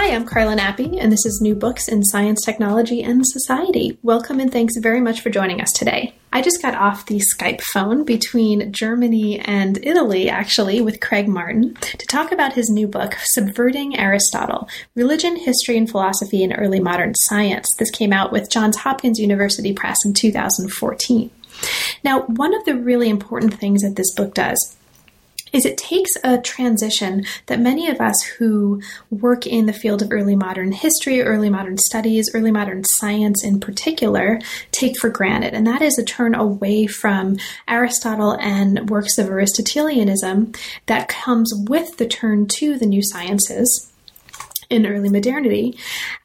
Hi, I'm Carla Nappi, and this is New Books in Science, Technology, and Society. Welcome and thanks very much for joining us today. I just got off the Skype phone between Germany and Italy, actually, with Craig Martin to talk about his new book, Subverting Aristotle Religion, History, and Philosophy in Early Modern Science. This came out with Johns Hopkins University Press in 2014. Now, one of the really important things that this book does is it takes a transition that many of us who work in the field of early modern history, early modern studies, early modern science in particular, take for granted. And that is a turn away from Aristotle and works of Aristotelianism that comes with the turn to the new sciences in early modernity.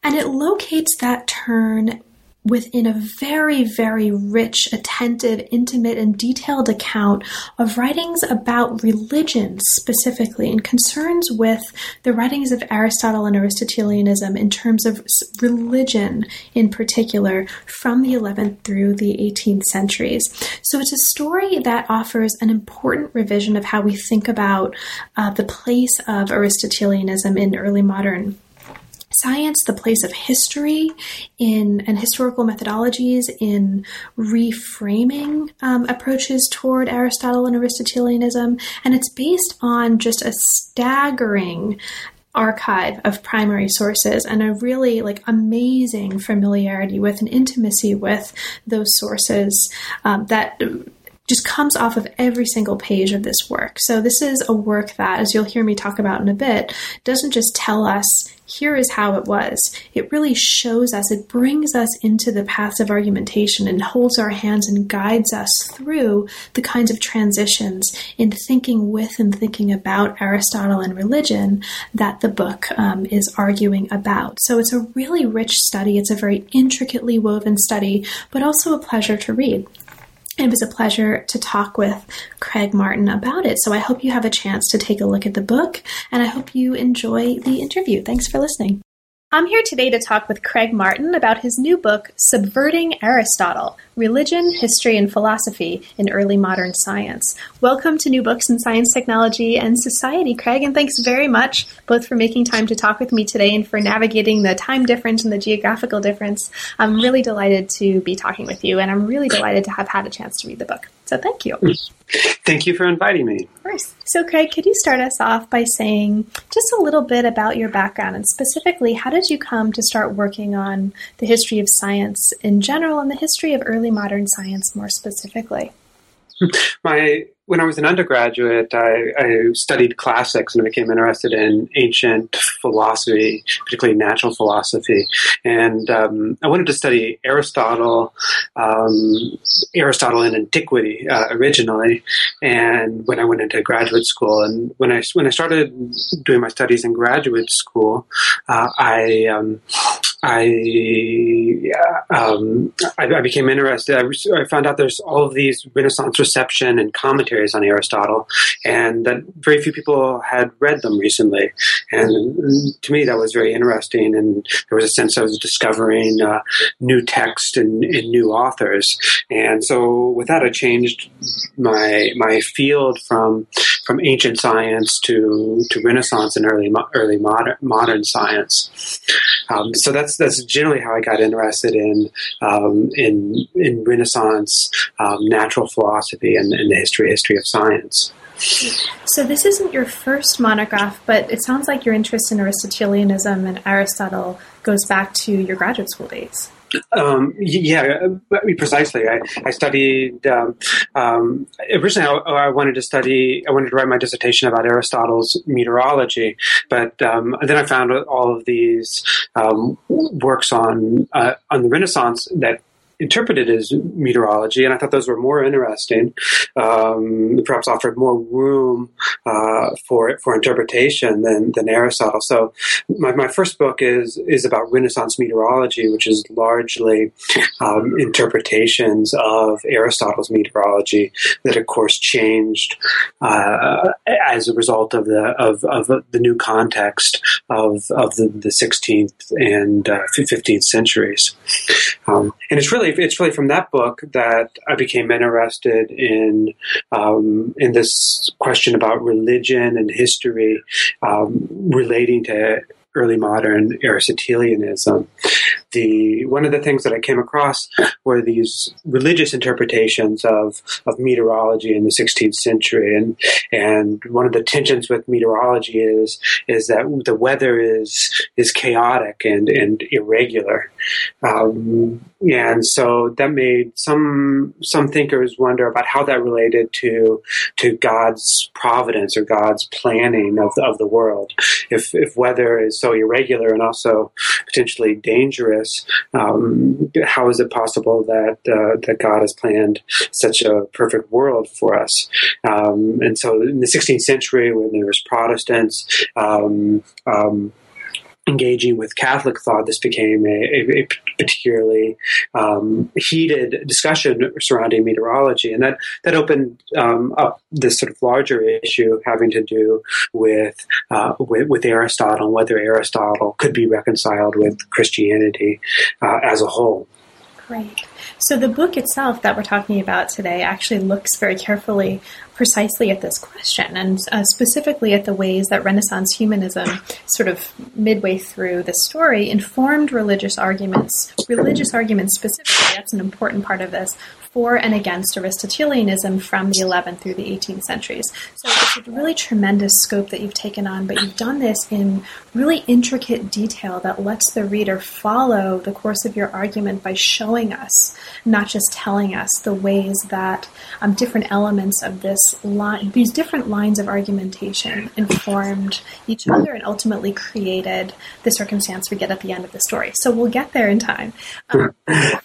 And it locates that turn within a very, very rich, attentive, intimate, and detailed account of writings about religion specifically and concerns with the writings of Aristotle and Aristotelianism in terms of religion in particular from the 11th through the 18th centuries. So it's a story that offers an important revision of how we think about uh, the place of Aristotelianism in early modern science, the place of history in and historical methodologies in reframing um, approaches toward Aristotle and Aristotelianism, and it's based on just a staggering archive of primary sources and a really like amazing familiarity with and intimacy with those sources um, that just comes off of every single page of this work. So, this is a work that, as you'll hear me talk about in a bit, doesn't just tell us, here is how it was. It really shows us, it brings us into the paths of argumentation and holds our hands and guides us through the kinds of transitions in thinking with and thinking about Aristotle and religion that the book um, is arguing about. So, it's a really rich study, it's a very intricately woven study, but also a pleasure to read. It was a pleasure to talk with Craig Martin about it. So I hope you have a chance to take a look at the book and I hope you enjoy the interview. Thanks for listening. I'm here today to talk with Craig Martin about his new book, Subverting Aristotle Religion, History, and Philosophy in Early Modern Science. Welcome to New Books in Science, Technology, and Society, Craig, and thanks very much both for making time to talk with me today and for navigating the time difference and the geographical difference. I'm really delighted to be talking with you, and I'm really delighted to have had a chance to read the book. So thank you. Thank you for inviting me. Of course. So, Craig, could you start us off by saying just a little bit about your background and specifically how did you come to start working on the history of science in general and the history of early modern science more specifically? My when I was an undergraduate, I, I, studied classics and I became interested in ancient philosophy, particularly natural philosophy. And um, I wanted to study Aristotle, um, Aristotle in antiquity uh, originally. And when I went into graduate school, and when I when I started doing my studies in graduate school, uh, I um, I, um, I, I became interested. I, I, found out there's all of these Renaissance reception and commentaries on Aristotle, and that very few people had read them recently. And to me, that was very interesting. And there was a sense I was discovering uh, new text and, and, new authors. And so, with that, I changed my my field from from ancient science to to Renaissance and early early modern modern science. Um, so that's that's generally how I got interested in um, in in Renaissance um, natural philosophy and, and the history history of science. So this isn't your first monograph, but it sounds like your interest in Aristotelianism and Aristotle goes back to your graduate school days. Um, yeah, precisely. I, I studied um, um, originally. I, I, wanted to study. I wanted to write my dissertation about Aristotle's meteorology, but um, then I found all of these um, works on uh, on the Renaissance that interpreted as meteorology, and I thought those were more interesting. Um, perhaps offered more room uh, for for interpretation than, than Aristotle. So, my, my first book is is about Renaissance meteorology, which is largely um, interpretations of Aristotle's meteorology that, of course, changed uh, as a result of the of, of the new context of of the, the 16th and uh, 15th centuries. Um, and it's really it's really from that book that I became interested in um, in this question about religion and history um, relating to early modern Aristotelianism. The one of the things that I came across were these religious interpretations of, of meteorology in the 16th century, and and one of the tensions with meteorology is is that the weather is is chaotic and and irregular, um, and so that made some some thinkers wonder about how that related to to God's providence or God's planning of the, of the world. If if weather is so irregular and also potentially dangerous, um, how is it possible that uh, that God has planned such a perfect world for us? Um, and so, in the 16th century, when there was Protestants. Um, um engaging with Catholic thought, this became a, a, a particularly um, heated discussion surrounding meteorology, and that that opened um, up this sort of larger issue having to do with, uh, with, with Aristotle and whether Aristotle could be reconciled with Christianity uh, as a whole. Great. So the book itself that we're talking about today actually looks very carefully precisely at this question and uh, specifically at the ways that Renaissance humanism, sort of midway through the story, informed religious arguments, religious arguments specifically, that's an important part of this, for and against Aristotelianism from the 11th through the 18th centuries. So it's a really tremendous scope that you've taken on, but you've done this in really intricate detail that lets the reader follow the course of your argument by showing us, not just telling us, the ways that um, different elements of this line, these different lines of argumentation informed each other and ultimately created the circumstance we get at the end of the story. So we'll get there in time. Um,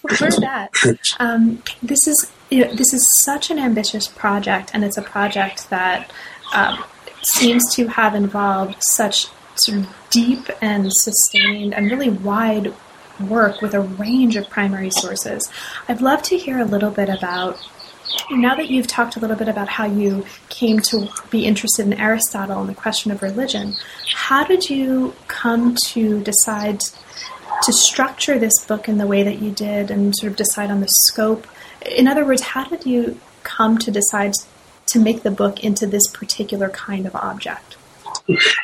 for that, um, this this is you know, this is such an ambitious project, and it's a project that um, seems to have involved such sort of deep and sustained and really wide work with a range of primary sources. I'd love to hear a little bit about now that you've talked a little bit about how you came to be interested in Aristotle and the question of religion, how did you come to decide to structure this book in the way that you did and sort of decide on the scope in other words, how did you come to decide to make the book into this particular kind of object?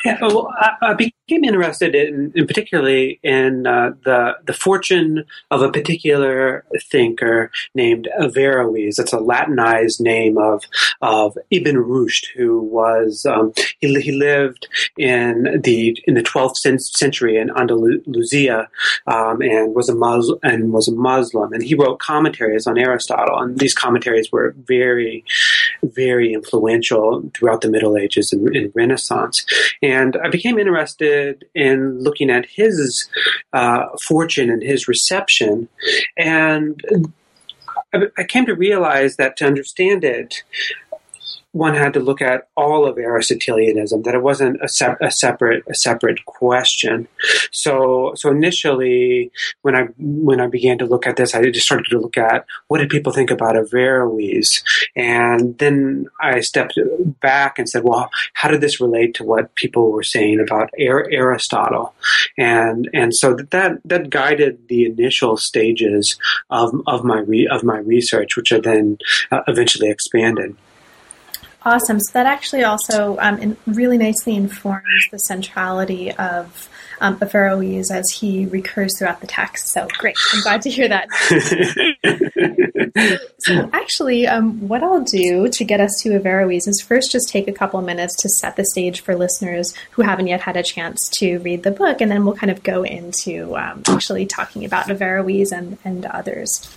Yeah, well, I, I became interested in, in particularly in uh, the the fortune of a particular thinker named Averroes. It's a Latinized name of of Ibn Rushd, who was um, he, he lived in the in the 12th century in Andalusia um, and was a Muslim and was a Muslim, and he wrote commentaries on Aristotle, and these commentaries were very very influential throughout the Middle Ages and, and Renaissance. And I became interested in looking at his uh, fortune and his reception. And I came to realize that to understand it, one had to look at all of Aristotelianism; that it wasn't a, se- a, separate a separate question. So, so initially, when I when I began to look at this, I just started to look at what did people think about Averroes, and then I stepped back and said, well, how did this relate to what people were saying about Aristotle? And and so that that guided the initial stages of of my re- of my research, which I then uh, eventually expanded. Awesome. So that actually also um, really nicely informs the centrality of um, Averroes as he recurs throughout the text. So great. I'm glad to hear that. so, actually, um, what I'll do to get us to Averroes is first just take a couple minutes to set the stage for listeners who haven't yet had a chance to read the book, and then we'll kind of go into um, actually talking about Averroes and, and others.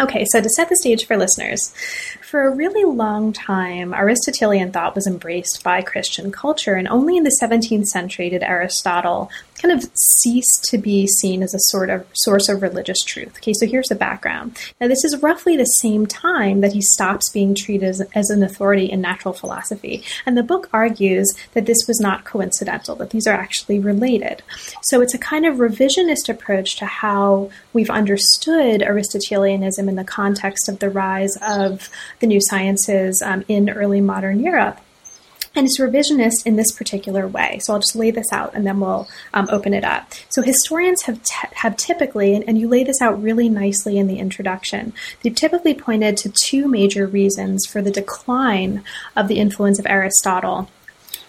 Okay, so to set the stage for listeners, for a really long time, Aristotelian thought was embraced by Christian culture, and only in the 17th century did Aristotle kind of ceased to be seen as a sort of source of religious truth. Okay, so here's the background. Now, this is roughly the same time that he stops being treated as, as an authority in natural philosophy. And the book argues that this was not coincidental, that these are actually related. So it's a kind of revisionist approach to how we've understood Aristotelianism in the context of the rise of the new sciences um, in early modern Europe. And it's revisionist in this particular way. So I'll just lay this out and then we'll um, open it up. So historians have, t- have typically, and, and you lay this out really nicely in the introduction, they've typically pointed to two major reasons for the decline of the influence of Aristotle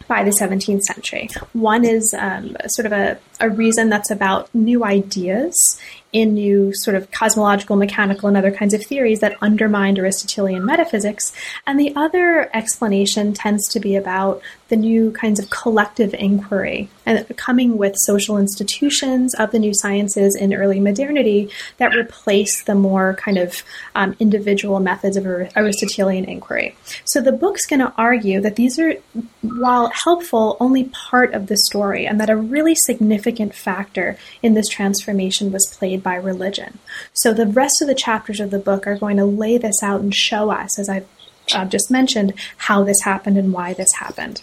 by the 17th century. One is um, sort of a, a reason that's about new ideas in new sort of cosmological, mechanical, and other kinds of theories that undermined Aristotelian metaphysics. And the other explanation tends to be about the new kinds of collective inquiry and coming with social institutions of the new sciences in early modernity that replace the more kind of um, individual methods of Aristotelian inquiry. So the book's going to argue that these are, while helpful, only part of the story, and that a really significant factor in this transformation was played by religion. So the rest of the chapters of the book are going to lay this out and show us, as I've uh, just mentioned, how this happened and why this happened.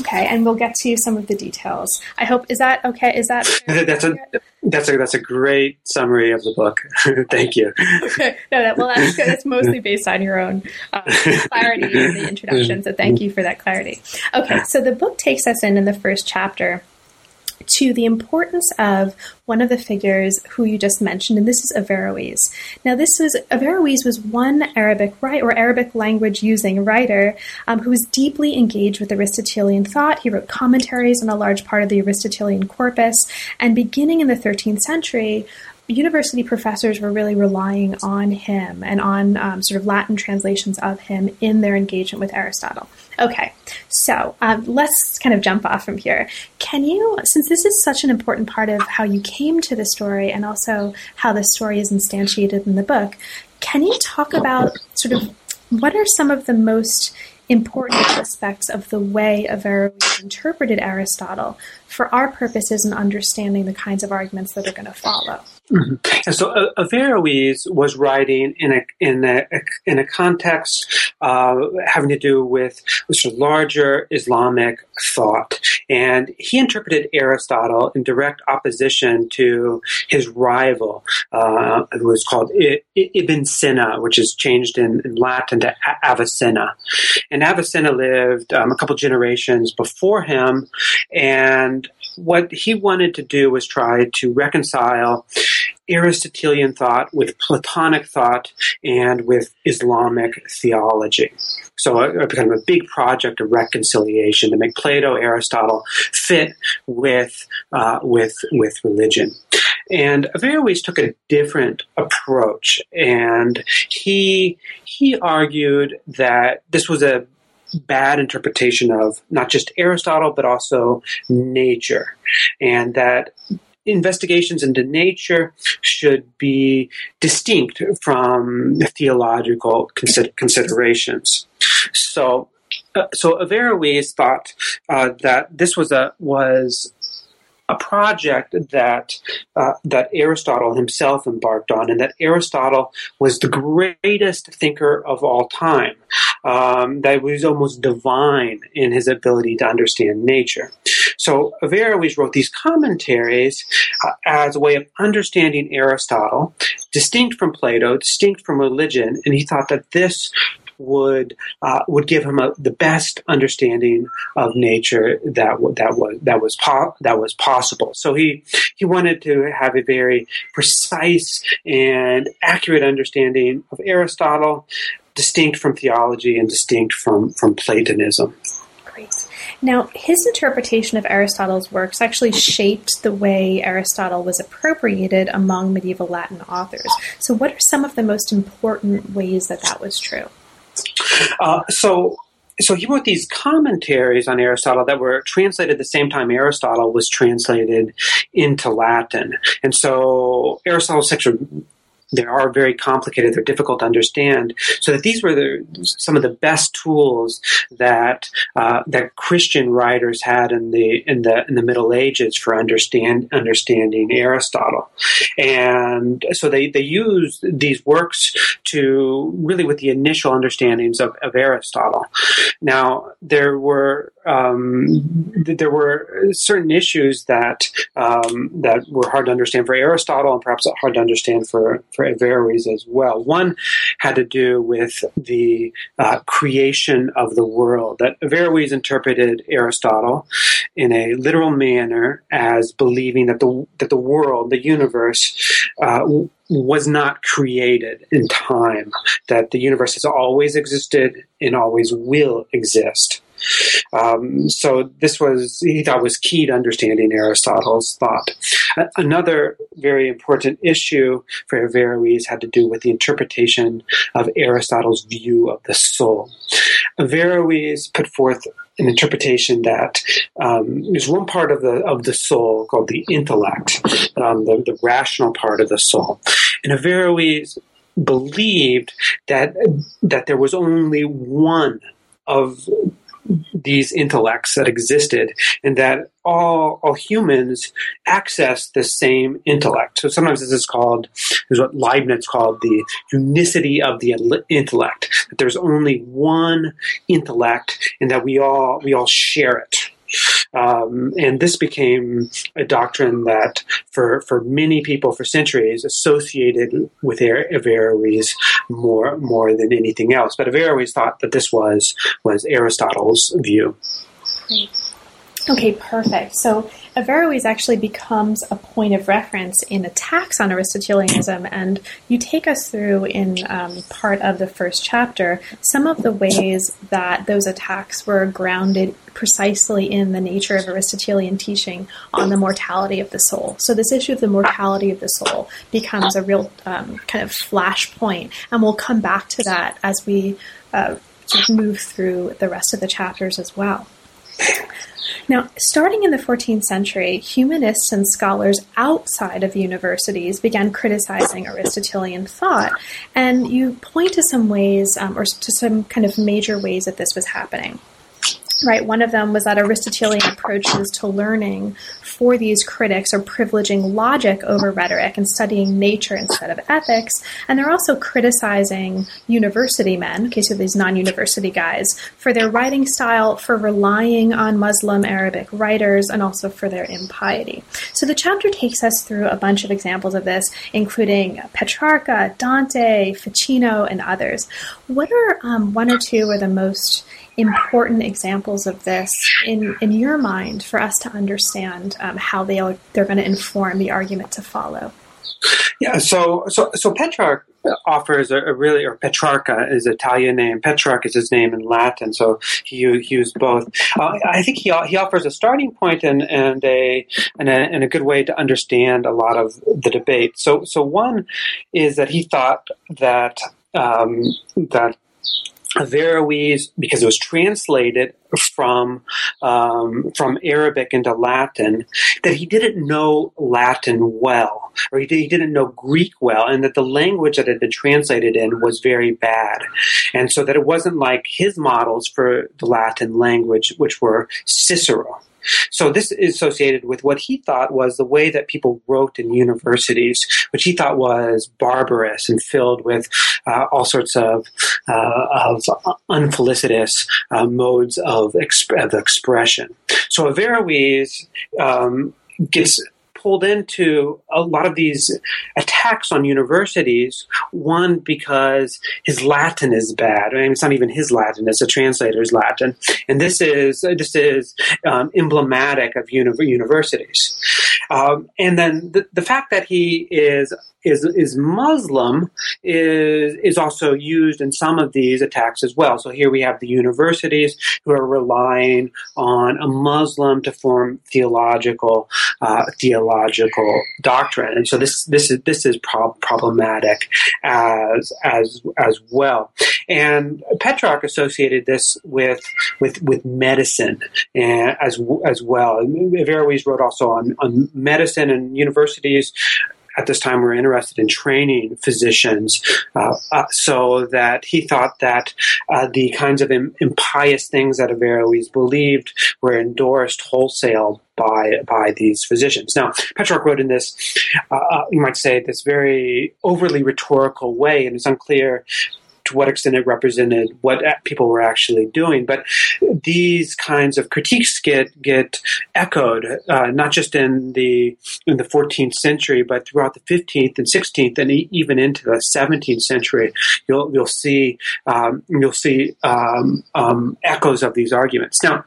Okay, and we'll get to some of the details. I hope is that okay? Is that that's a that's a that's a great summary of the book. Thank you. Okay, no, that, well that's good. It's mostly based on your own uh, clarity in the introduction. So thank you for that clarity. Okay, so the book takes us in in the first chapter to the importance of one of the figures who you just mentioned, and this is Averroes. Now, this was Averroes was one Arabic writer or Arabic language using writer um, who was deeply engaged with Aristotelian thought. He wrote commentaries on a large part of the Aristotelian corpus, and beginning in the 13th century, university professors were really relying on him and on um, sort of Latin translations of him in their engagement with Aristotle. Okay, so um, let's kind of jump off from here. Can you, since this is such an important part of how you came to the story and also how the story is instantiated in the book, can you talk about sort of what are some of the most important aspects of the way Averroes interpreted Aristotle for our purposes in understanding the kinds of arguments that are going to follow? Mm-hmm. And so uh, Averroes was writing in a in a in a context uh, having to do with sort of larger Islamic thought, and he interpreted Aristotle in direct opposition to his rival, uh, who was called I- Ibn Sina, which is changed in, in Latin to Avicenna. And Avicenna lived um, a couple generations before him, and what he wanted to do was try to reconcile Aristotelian thought with Platonic thought and with Islamic theology. So it became a big project of reconciliation to make Plato, Aristotle fit with uh, with with religion. And Averroes took a different approach, and he he argued that this was a bad interpretation of not just Aristotle, but also nature. And that investigations into nature should be distinct from theological consider- considerations. So, uh, so Averroes thought uh, that this was a was a project that uh, that Aristotle himself embarked on, and that Aristotle was the greatest thinker of all time. Um, that was almost divine in his ability to understand nature. So Averroes wrote these commentaries uh, as a way of understanding Aristotle, distinct from Plato, distinct from religion, and he thought that this would uh, would give him a, the best understanding of nature that that was that was po- that was possible. So he he wanted to have a very precise and accurate understanding of Aristotle, distinct from theology and distinct from from Platonism. Great. Now, his interpretation of Aristotle's works actually shaped the way Aristotle was appropriated among medieval Latin authors. So, what are some of the most important ways that that was true? Uh, so so he wrote these commentaries on Aristotle that were translated at the same time Aristotle was translated into Latin. And so Aristotle's a they are very complicated. They're difficult to understand. So that these were the, some of the best tools that uh, that Christian writers had in the in the in the Middle Ages for understand understanding Aristotle, and so they they used these works to really with the initial understandings of, of Aristotle. Now there were um, there were certain issues that um, that were hard to understand for Aristotle and perhaps hard to understand for for Averroes as well. One had to do with the uh, creation of the world. That Averroes interpreted Aristotle in a literal manner as believing that the that the world, the universe, uh, was not created in time. That the universe has always existed and always will exist. Um, so this was he thought was key to understanding Aristotle's thought. Another very important issue for Averroes had to do with the interpretation of Aristotle's view of the soul. Averroes put forth an interpretation that um, there's one part of the of the soul called the intellect, um, the, the rational part of the soul, and Averroes believed that that there was only one of these intellects that existed and that all, all humans access the same intellect. So sometimes this is called, this is what Leibniz called the unicity of the intellect, that there's only one intellect and that we all, we all share it. Um, and this became a doctrine that, for, for many people for centuries, associated with Averroes more more than anything else. But Averroes thought that this was was Aristotle's view. Okay, perfect. So Averroes actually becomes a point of reference in attacks on Aristotelianism, and you take us through in um, part of the first chapter some of the ways that those attacks were grounded precisely in the nature of Aristotelian teaching on the mortality of the soul. So this issue of the mortality of the soul becomes a real um, kind of flashpoint, and we'll come back to that as we uh, move through the rest of the chapters as well. Now, starting in the 14th century, humanists and scholars outside of universities began criticizing Aristotelian thought, and you point to some ways, um, or to some kind of major ways that this was happening. Right, one of them was that Aristotelian approaches to learning for these critics are privileging logic over rhetoric and studying nature instead of ethics. And they're also criticizing university men, okay, so these non university guys, for their writing style, for relying on Muslim Arabic writers, and also for their impiety. So the chapter takes us through a bunch of examples of this, including Petrarca, Dante, Ficino, and others. What are um, one or two of the most important examples of this in, in your mind for us to understand um, how they are, they're going to inform the argument to follow? Yeah, so so so Petrarch offers a, a, really, or Petrarca is Italian name. Petrarch is his name in Latin, so he, he used both. Uh, I think he he offers a starting point and and a, and a and a good way to understand a lot of the debate. So so one is that he thought that um, that Averroes, because it was translated from um, from Arabic into Latin, that he didn't know Latin well, or he, he didn't know Greek well, and that the language that had been translated in was very bad, and so that it wasn't like his models for the Latin language, which were Cicero. So this is associated with what he thought was the way that people wrote in universities, which he thought was barbarous and filled with uh, all sorts of, uh, of unfelicitous uh, modes of, exp- of, expression. So Averroes um, gets pulled into a lot of these attacks on universities. One, because his Latin is bad. I mean, it's not even his Latin; it's a translator's Latin, and this is this is um, emblematic of uni- universities. Um, and then the, the fact that he is is is Muslim is is also used in some of these attacks as well. So here we have the universities who are relying on a Muslim to form theological uh, theological doctrine, and so this this is this is problematic as as as well. And Petrarch associated this with with with medicine as as well. Averroes wrote also on on medicine and universities at this time were interested in training physicians, uh, uh, so that he thought that uh, the kinds of impious things that Averroes believed were endorsed wholesale by by these physicians. Now, Petrarch wrote in this, uh, uh, you might say, this very overly rhetorical way, and it's unclear to what extent it represented what people were actually doing. But these kinds of critiques get get echoed uh, not just in the in the 14th century, but throughout the 15th and 16th, and even into the 17th century. You'll you'll see um, you'll see um, um, echoes of these arguments. Now,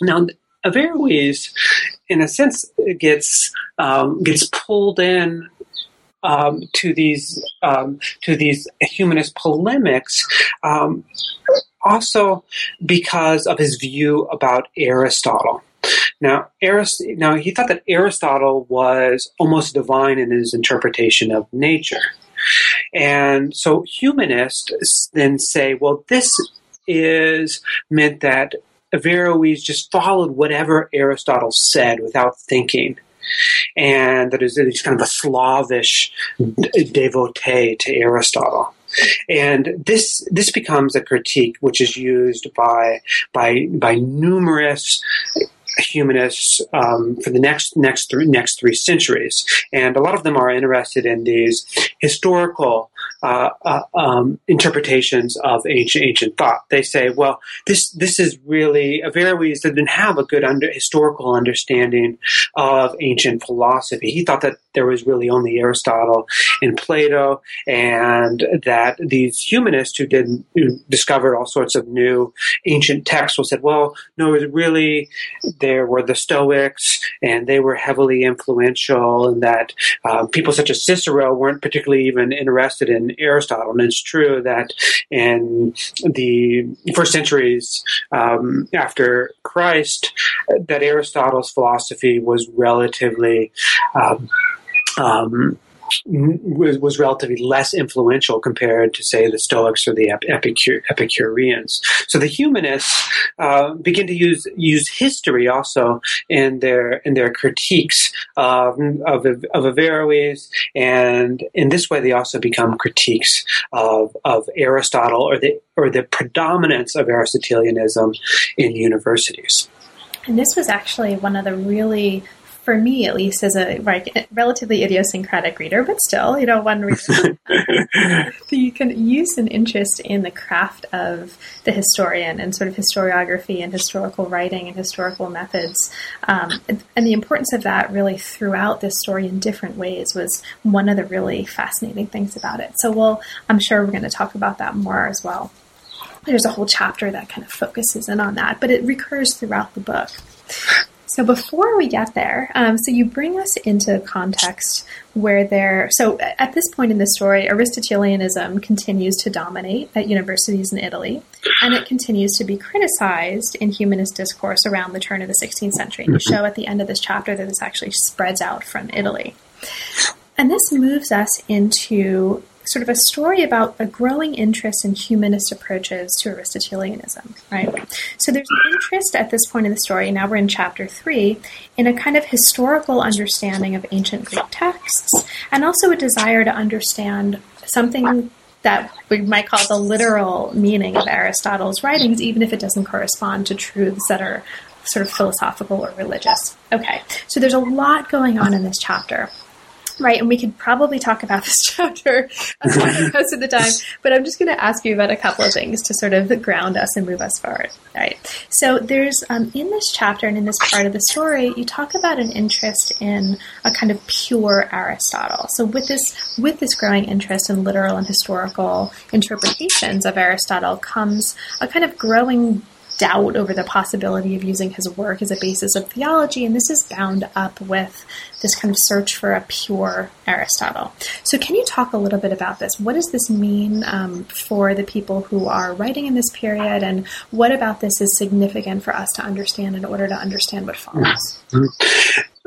now Averroes, in a sense, gets um, gets pulled in um, to these um, to these humanist polemics. Um, also, because of his view about Aristotle. Now, Arist- now he thought that Aristotle was almost divine in his interpretation of nature. And so humanists then say, well, this is meant that Averroes just followed whatever Aristotle said without thinking and that is he's kind of a Slavish devotee to Aristotle. And this this becomes a critique which is used by by by numerous humanists um, for the next next three next three centuries, and a lot of them are interested in these historical uh, uh, um, interpretations of ancient ancient thought. They say, well, this this is really Averroes didn't have a good under, historical understanding of ancient philosophy. He thought that there was really only Aristotle and Plato, and that these humanists who did who discovered all sorts of new ancient texts well said, well, no, really there were the Stoics, and they were heavily influential, and that um, people such as Cicero weren't particularly even interested in Aristotle. And it's true that in the first centuries um, after Christ, that Aristotle's philosophy was relatively um, um, was, relatively less influential compared to, say, the Stoics or the Epicure, Epicureans. So the humanists uh, begin to use use history also in their in their critiques of, of, of Averroes, and in this way they also become critiques of, of Aristotle or the or the predominance of Aristotelianism in universities. And this was actually one of the really for me at least as a right, relatively idiosyncratic reader but still you know one reader. You can use an interest in the craft of the historian and sort of historiography and historical writing and historical methods. Um, and, and the importance of that really throughout this story in different ways was one of the really fascinating things about it. So we'll i'm sure we're going to talk about that more as well. There's a whole chapter that kind of focuses in on that but it recurs throughout the book so before we get there, um, so you bring us into context where there. So at this point in the story, Aristotelianism continues to dominate at universities in Italy, and it continues to be criticized in humanist discourse around the turn of the 16th century. And you show at the end of this chapter that this actually spreads out from Italy. And this moves us into sort of a story about a growing interest in humanist approaches to Aristotelianism, right? So there's an interest at this point in the story, now we're in chapter three, in a kind of historical understanding of ancient Greek texts, and also a desire to understand something that we might call the literal meaning of Aristotle's writings, even if it doesn't correspond to truths that are sort of philosophical or religious. Okay, so there's a lot going on in this chapter. Right, and we could probably talk about this chapter most of the time, but I'm just going to ask you about a couple of things to sort of ground us and move us forward. All right. So there's um, in this chapter and in this part of the story, you talk about an interest in a kind of pure Aristotle. So with this with this growing interest in literal and historical interpretations of Aristotle comes a kind of growing doubt over the possibility of using his work as a basis of theology, and this is bound up with this kind of search for a pure Aristotle. So, can you talk a little bit about this? What does this mean um, for the people who are writing in this period, and what about this is significant for us to understand in order to understand what follows?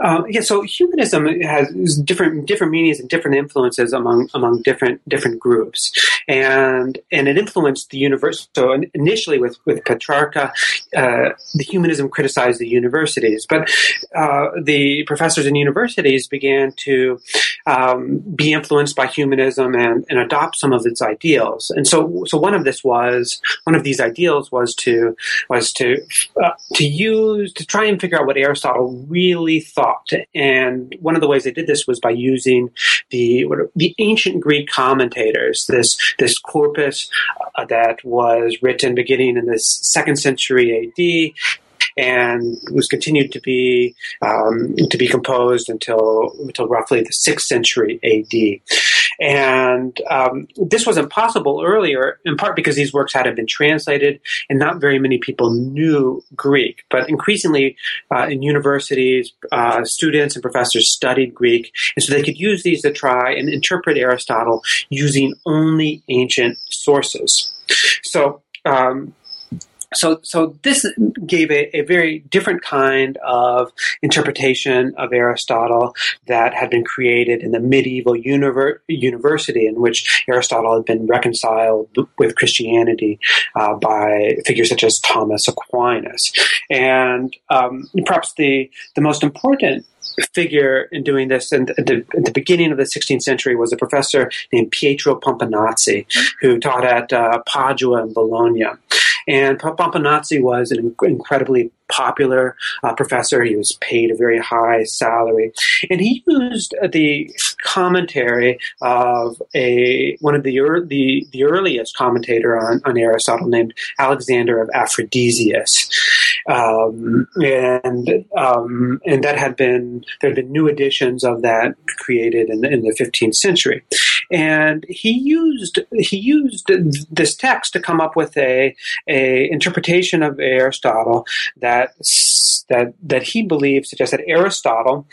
Uh, yeah, so humanism has different different meanings and different influences among among different different groups, and and it influenced the universe. So initially, with with Petrarca, uh, the humanism criticized the universities, but uh, the professors in universities began to um, be influenced by humanism and, and adopt some of its ideals. And so, so one of this was one of these ideals was to was to uh, to use to try and figure out what Aristotle really thought. And one of the ways they did this was by using the the ancient Greek commentators. This this corpus uh, that was written beginning in the second century AD and was continued to be um, to be composed until until roughly the sixth century A.D. And um, this wasn't possible earlier, in part because these works hadn't been translated, and not very many people knew Greek. But increasingly, uh, in universities, uh, students and professors studied Greek, and so they could use these to try and interpret Aristotle using only ancient sources. So. Um, so, so this gave a, a, very different kind of interpretation of Aristotle that had been created in the medieval univer- university in which Aristotle had been reconciled with Christianity uh, by figures such as Thomas Aquinas. And um, perhaps the, the most important figure in doing this and at the, the, beginning of the 16th century was a professor named Pietro Pomponazzi who taught at uh, Padua and Bologna. And Pomponazzi was an incredibly popular uh, professor. He was paid a very high salary, and he used the commentary of a one of the the, the earliest commentator on, on Aristotle named Alexander of Aphrodisias, um, and um, and that had been there had been new editions of that created in, in the 15th century, and he used he used this text to come up with a a interpretation of Aristotle that that that he believed suggests that Aristotle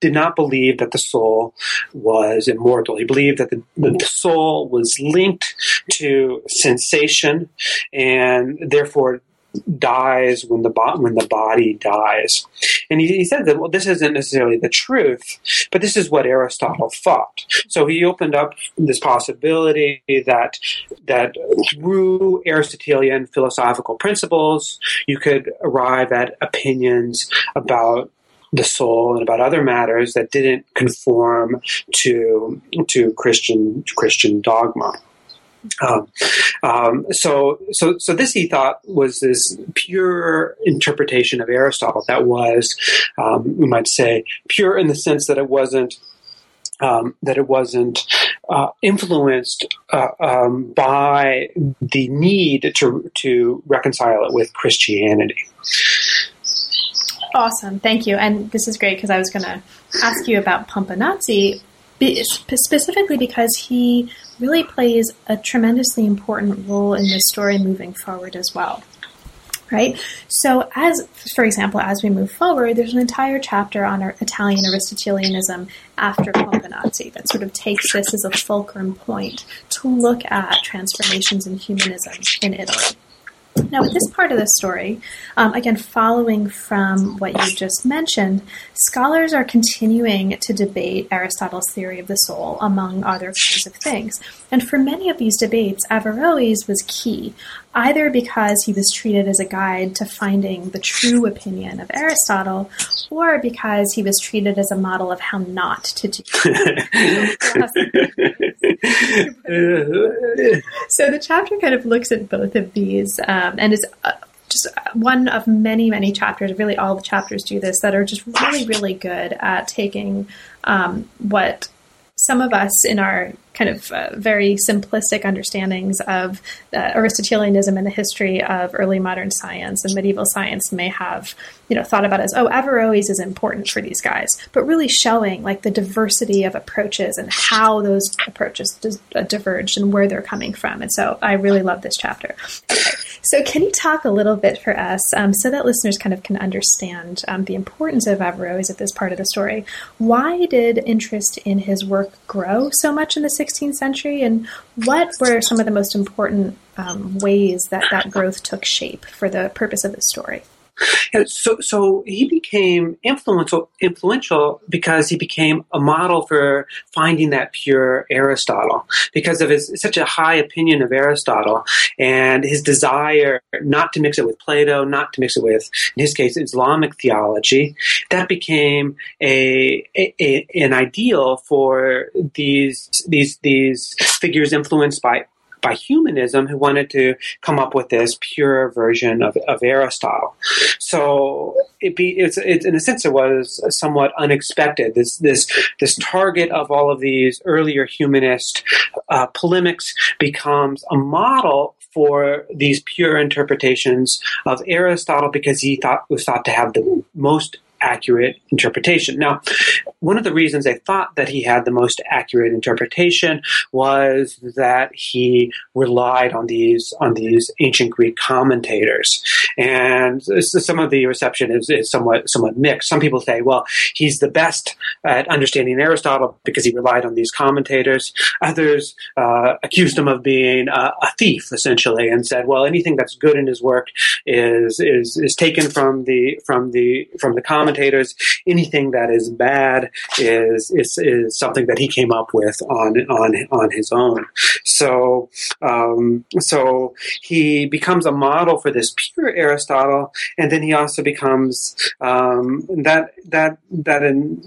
did not believe that the soul was immortal. He believed that the, the soul was linked to sensation and therefore dies when the bo- when the body dies. And he, he, said that well, this isn't necessarily the truth, but this is what Aristotle thought. So he opened up this possibility that that through Aristotelian philosophical principles, you could arrive at opinions about the soul and about other matters that didn't conform to to Christian Christian dogma. Um, um, so, so, so this he thought was this pure interpretation of Aristotle that was, um, we might say, pure in the sense that it wasn't um, that it wasn't uh, influenced uh, um, by the need to to reconcile it with Christianity. Awesome, thank you. And this is great because I was going to ask you about Pomponazzi specifically because he really plays a tremendously important role in the story moving forward as well. Right? So, as for example, as we move forward, there's an entire chapter on Italian Aristotelianism after Pomponazzi that sort of takes this as a fulcrum point to look at transformations in humanism in Italy. Now, with this part of the story, um, again, following from what you just mentioned, scholars are continuing to debate Aristotle's theory of the soul, among other kinds of things. And for many of these debates, Averroes was key, either because he was treated as a guide to finding the true opinion of Aristotle, or because he was treated as a model of how not to do. so the chapter kind of looks at both of these um, and is uh, just one of many, many chapters. Really, all the chapters do this that are just really, really good at taking um, what some of us in our kind of uh, very simplistic understandings of uh, Aristotelianism and the history of early modern science and medieval science may have, you know, thought about as, oh, Averroes is important for these guys, but really showing like the diversity of approaches and how those approaches uh, diverged and where they're coming from. And so I really love this chapter. Okay. So can you talk a little bit for us um, so that listeners kind of can understand um, the importance of Averroes at this part of the story? Why did interest in his work grow so much in the 16th century, and what were some of the most important um, ways that that growth took shape for the purpose of the story? So, so he became influential, influential because he became a model for finding that pure Aristotle because of his such a high opinion of Aristotle and his desire not to mix it with Plato, not to mix it with, in his case, Islamic theology. That became a, a, a an ideal for these these these figures influenced by by humanism who wanted to come up with this pure version of, of Aristotle. So it be it's, in a sense it was somewhat unexpected. This this this target of all of these earlier humanist uh, polemics becomes a model for these pure interpretations of Aristotle because he thought was thought to have the most accurate interpretation. Now, one of the reasons they thought that he had the most accurate interpretation was that he relied on these on these ancient Greek commentators, and some of the reception is, is somewhat somewhat mixed. Some people say, well, he's the best at understanding Aristotle because he relied on these commentators. Others uh, accused him of being a, a thief, essentially, and said, well, anything that's good in his work is is is taken from the from the from the commentators commentators. Anything that is bad is is, is something that he came up with on on on his own. So um, so he becomes a model for this pure Aristotle, and then he also becomes um, that that that in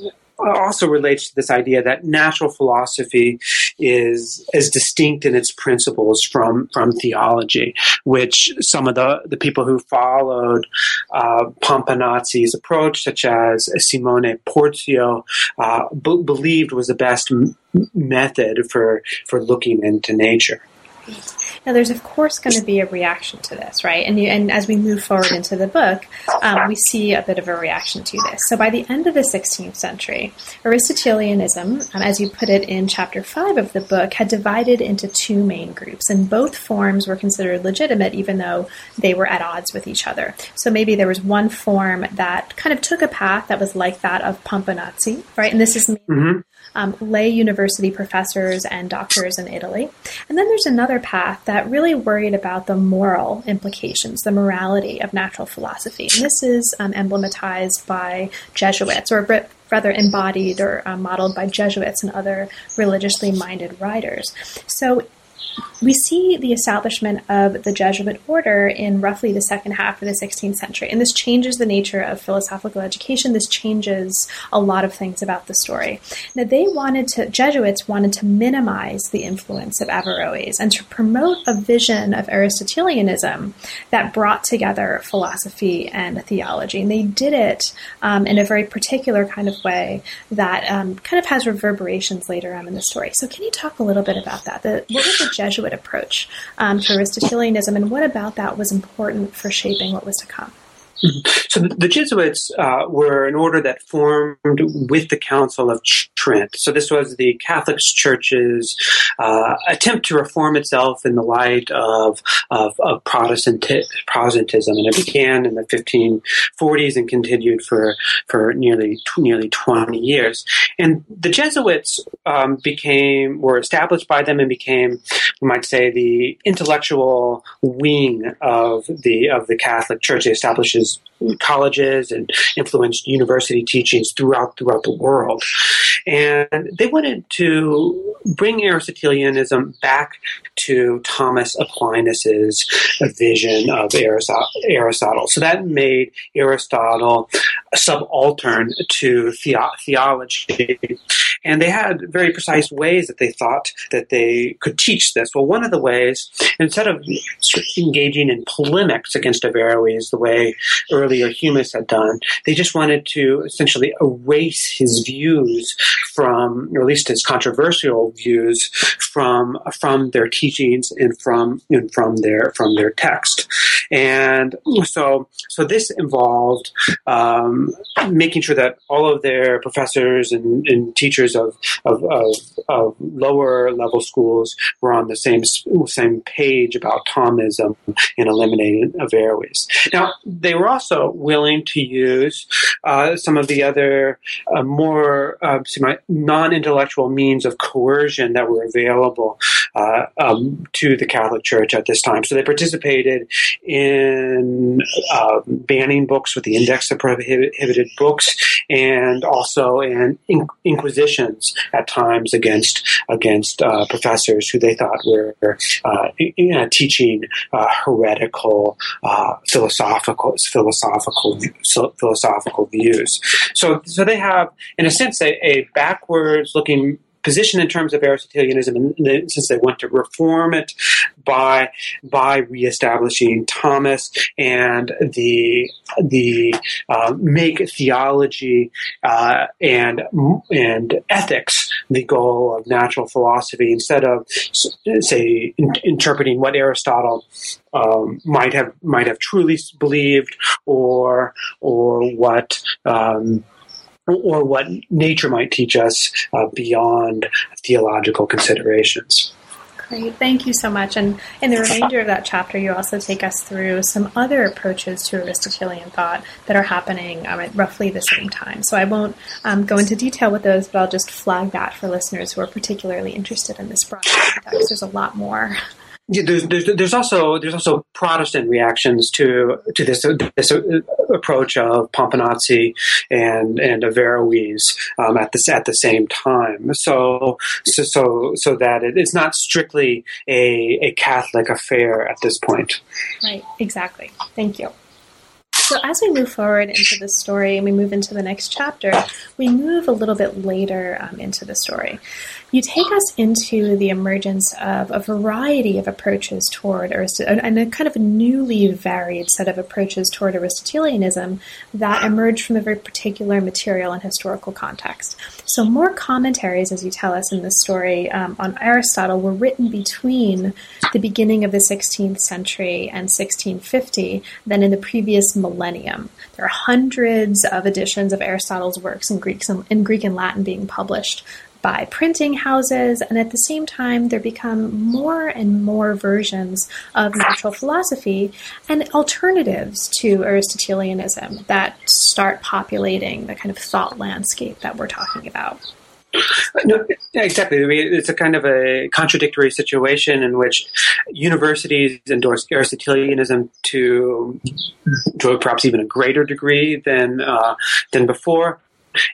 also relates to this idea that natural philosophy is as distinct in its principles from from theology, which some of the, the people who followed uh, Pomponazzi's approach, such as Simone Porzio, uh, b- believed was the best m- method for for looking into nature. Now, there's of course going to be a reaction to this, right? And, you, and as we move forward into the book, um, we see a bit of a reaction to this. So by the end of the 16th century, Aristotelianism, um, as you put it in chapter five of the book, had divided into two main groups, and both forms were considered legitimate, even though they were at odds with each other. So maybe there was one form that kind of took a path that was like that of Pomponazzi, right? And this is mm-hmm um, lay university professors and doctors in Italy. And then there's another path that really worried about the moral implications, the morality of natural philosophy. And this is um, emblematized by Jesuits, or rather embodied or uh, modeled by Jesuits and other religiously minded writers. So we see the establishment of the Jesuit order in roughly the second half of the 16th century. And this changes the nature of philosophical education. This changes a lot of things about the story. Now, they wanted to, Jesuits wanted to minimize the influence of Averroes and to promote a vision of Aristotelianism that brought together philosophy and theology. And they did it um, in a very particular kind of way that um, kind of has reverberations later on in the story. So, can you talk a little bit about that? The, what was the Jesuit approach um, to Aristotelianism, and what about that was important for shaping what was to come? So the, Jesuits uh, were an order that formed with the Council of Trent. So this was the Catholic Church's uh, attempt to reform itself in the light of, of, of Protestant, Protestantism, and it began in the 1540s and continued for for nearly nearly 20 years. And the Jesuits um, became were established by them and became, we might say, the intellectual wing of the of the Catholic Church. They established colleges and influenced university teachings throughout throughout the world. And they wanted to bring Aristotelianism back to Thomas Aquinas's vision of Aristotle. So that made Aristotle subaltern to the- theology. And they had very precise ways that they thought that they could teach this. Well, one of the ways, instead of engaging in polemics against Averroes the way earlier humanists had done, they just wanted to essentially erase his views from, or at least his controversial views from from their teachings and from and from their from their text. And so so this involved um, making sure that all of their professors and, and teachers of, of, of, of, lower level schools were on the same same page about Thomism and eliminating Averroes. Now they were also willing to use uh, some of the other uh, more uh, non-intellectual means of coercion that were available uh, um, to the Catholic Church at this time. So they participated in uh, banning books with the Index of Prohibited Books, and also in inquisitions at times against against uh, professors who they thought were uh, teaching uh, heretical philosophical philosophical philosophical views. So so they have, in a sense, a, a backwards looking position in terms of Aristotelianism, and since they want to reform it by by reestablishing Thomas and the the uh, make theology uh, and and ethics the goal of natural philosophy instead of say in, interpreting what Aristotle um, might have might have truly believed or or what. Um, or what nature might teach us uh, beyond theological considerations. Great, thank you so much. And in the remainder of that chapter, you also take us through some other approaches to Aristotelian thought that are happening um, at roughly the same time. So I won't um, go into detail with those, but I'll just flag that for listeners who are particularly interested in this broad context. There's a lot more. There's, there's, there's also there's also Protestant reactions to to this this approach of Pomponazzi and and Averroes um, at this at the same time. So so so, so that it, it's not strictly a a Catholic affair at this point. Right. Exactly. Thank you. So as we move forward into the story and we move into the next chapter, we move a little bit later um, into the story. You take us into the emergence of a variety of approaches toward Aristotle, and a kind of newly varied set of approaches toward Aristotelianism that emerge from a very particular material and historical context. So, more commentaries, as you tell us in this story, um, on Aristotle were written between the beginning of the 16th century and 1650 than in the previous millennium. There are hundreds of editions of Aristotle's works in in Greek and Latin being published by printing houses, and at the same time, there become more and more versions of natural philosophy and alternatives to Aristotelianism that start populating the kind of thought landscape that we're talking about. No, exactly. I mean, it's a kind of a contradictory situation in which universities endorse Aristotelianism to, to perhaps even a greater degree than uh, than before,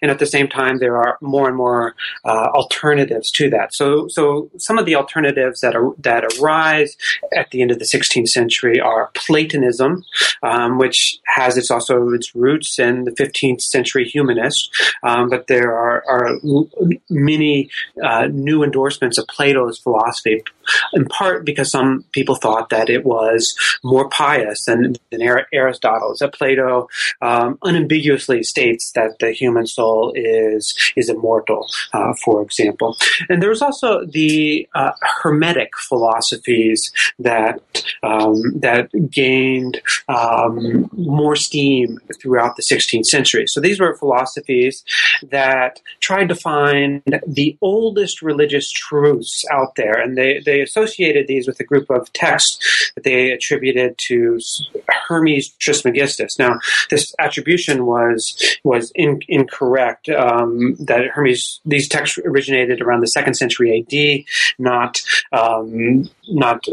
and at the same time, there are more and more uh, alternatives to that. So, so some of the alternatives that are, that arise at the end of the 16th century are Platonism, um, which has its also its roots in the 15th century humanist, um, but there are, are many uh, new endorsements of Plato's philosophy, in part because some people thought that it was more pious than, than Aristotle's. That Plato um, unambiguously states that the human soul is is immortal, uh, for example. And there was also the uh, Hermetic philosophies that um, that gained um, more steam throughout the 16th century. So these were philosophies that tried to find the oldest religious truths out there, and they, they associated these with a group of texts that they attributed to Hermes Trismegistus. Now, this attribution was was in, incorrect. Um, that Hermes these texts originated around the second century A.D., not um, not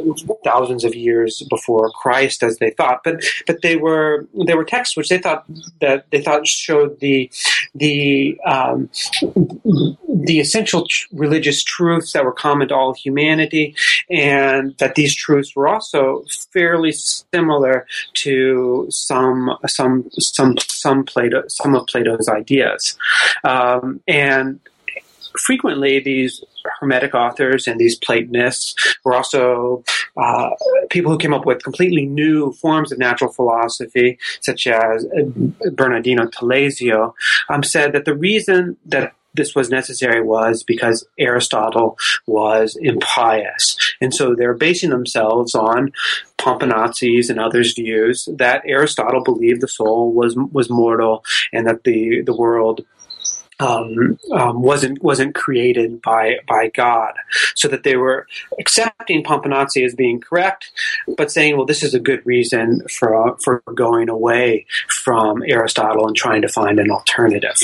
thousands of years before Christ, as they thought. But but they were they were texts which they thought that they thought showed the the um, the essential religious truths that were common to all humanity, and that these truths were also fairly similar to some some some some Plato some of Plato's ideas, um, and frequently these Hermetic authors and these Platonists were also uh, people who came up with completely new forms of natural philosophy, such as Bernardino Telesio, um, said that the reason that this was necessary was because Aristotle was impious. And so they're basing themselves on Pomponazzi's and others' views that Aristotle believed the soul was was mortal and that the, the world um, um, wasn't wasn't created by by God, so that they were accepting Pomponazzi as being correct, but saying, well, this is a good reason for for going away from Aristotle and trying to find an alternative.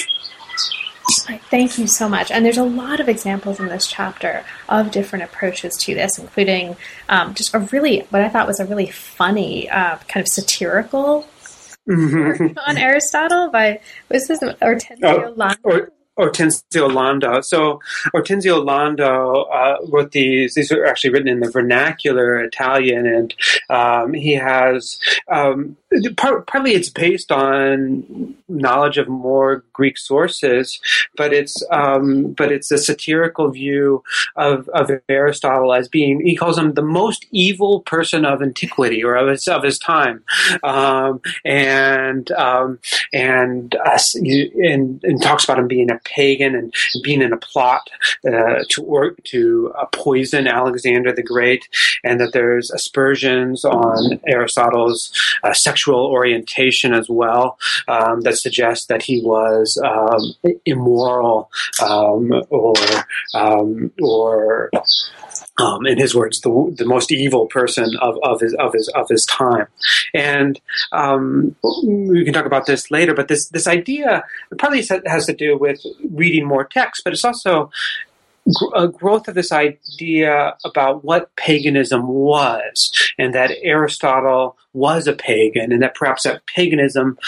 Thank you so much. And there's a lot of examples in this chapter of different approaches to this, including um, just a really, what I thought was a really funny, uh, kind of satirical on Aristotle by, was this Hortensio oh, or, Ortenzio Lando. So Ortenzio Lando uh, wrote these. These are actually written in the vernacular Italian, and um, he has um, part, partly it's based on knowledge of more Greek sources, but it's um, but it's a satirical view of, of Aristotle as being. He calls him the most evil person of antiquity or of his of his time, um, and um, and, uh, and and talks about him being a pagan and being in a plot uh, to or, to uh, poison Alexander the Great, and that there's aspersions on Aristotle's uh, sexual orientation as well um, that suggests that he was um, immoral um, or um, or um, in his words, the, the most evil person of, of his of his of his time, and we can talk about this later. But this this idea probably has to do with reading more text, but it's also a growth of this idea about what paganism was, and that Aristotle was a pagan, and that perhaps that paganism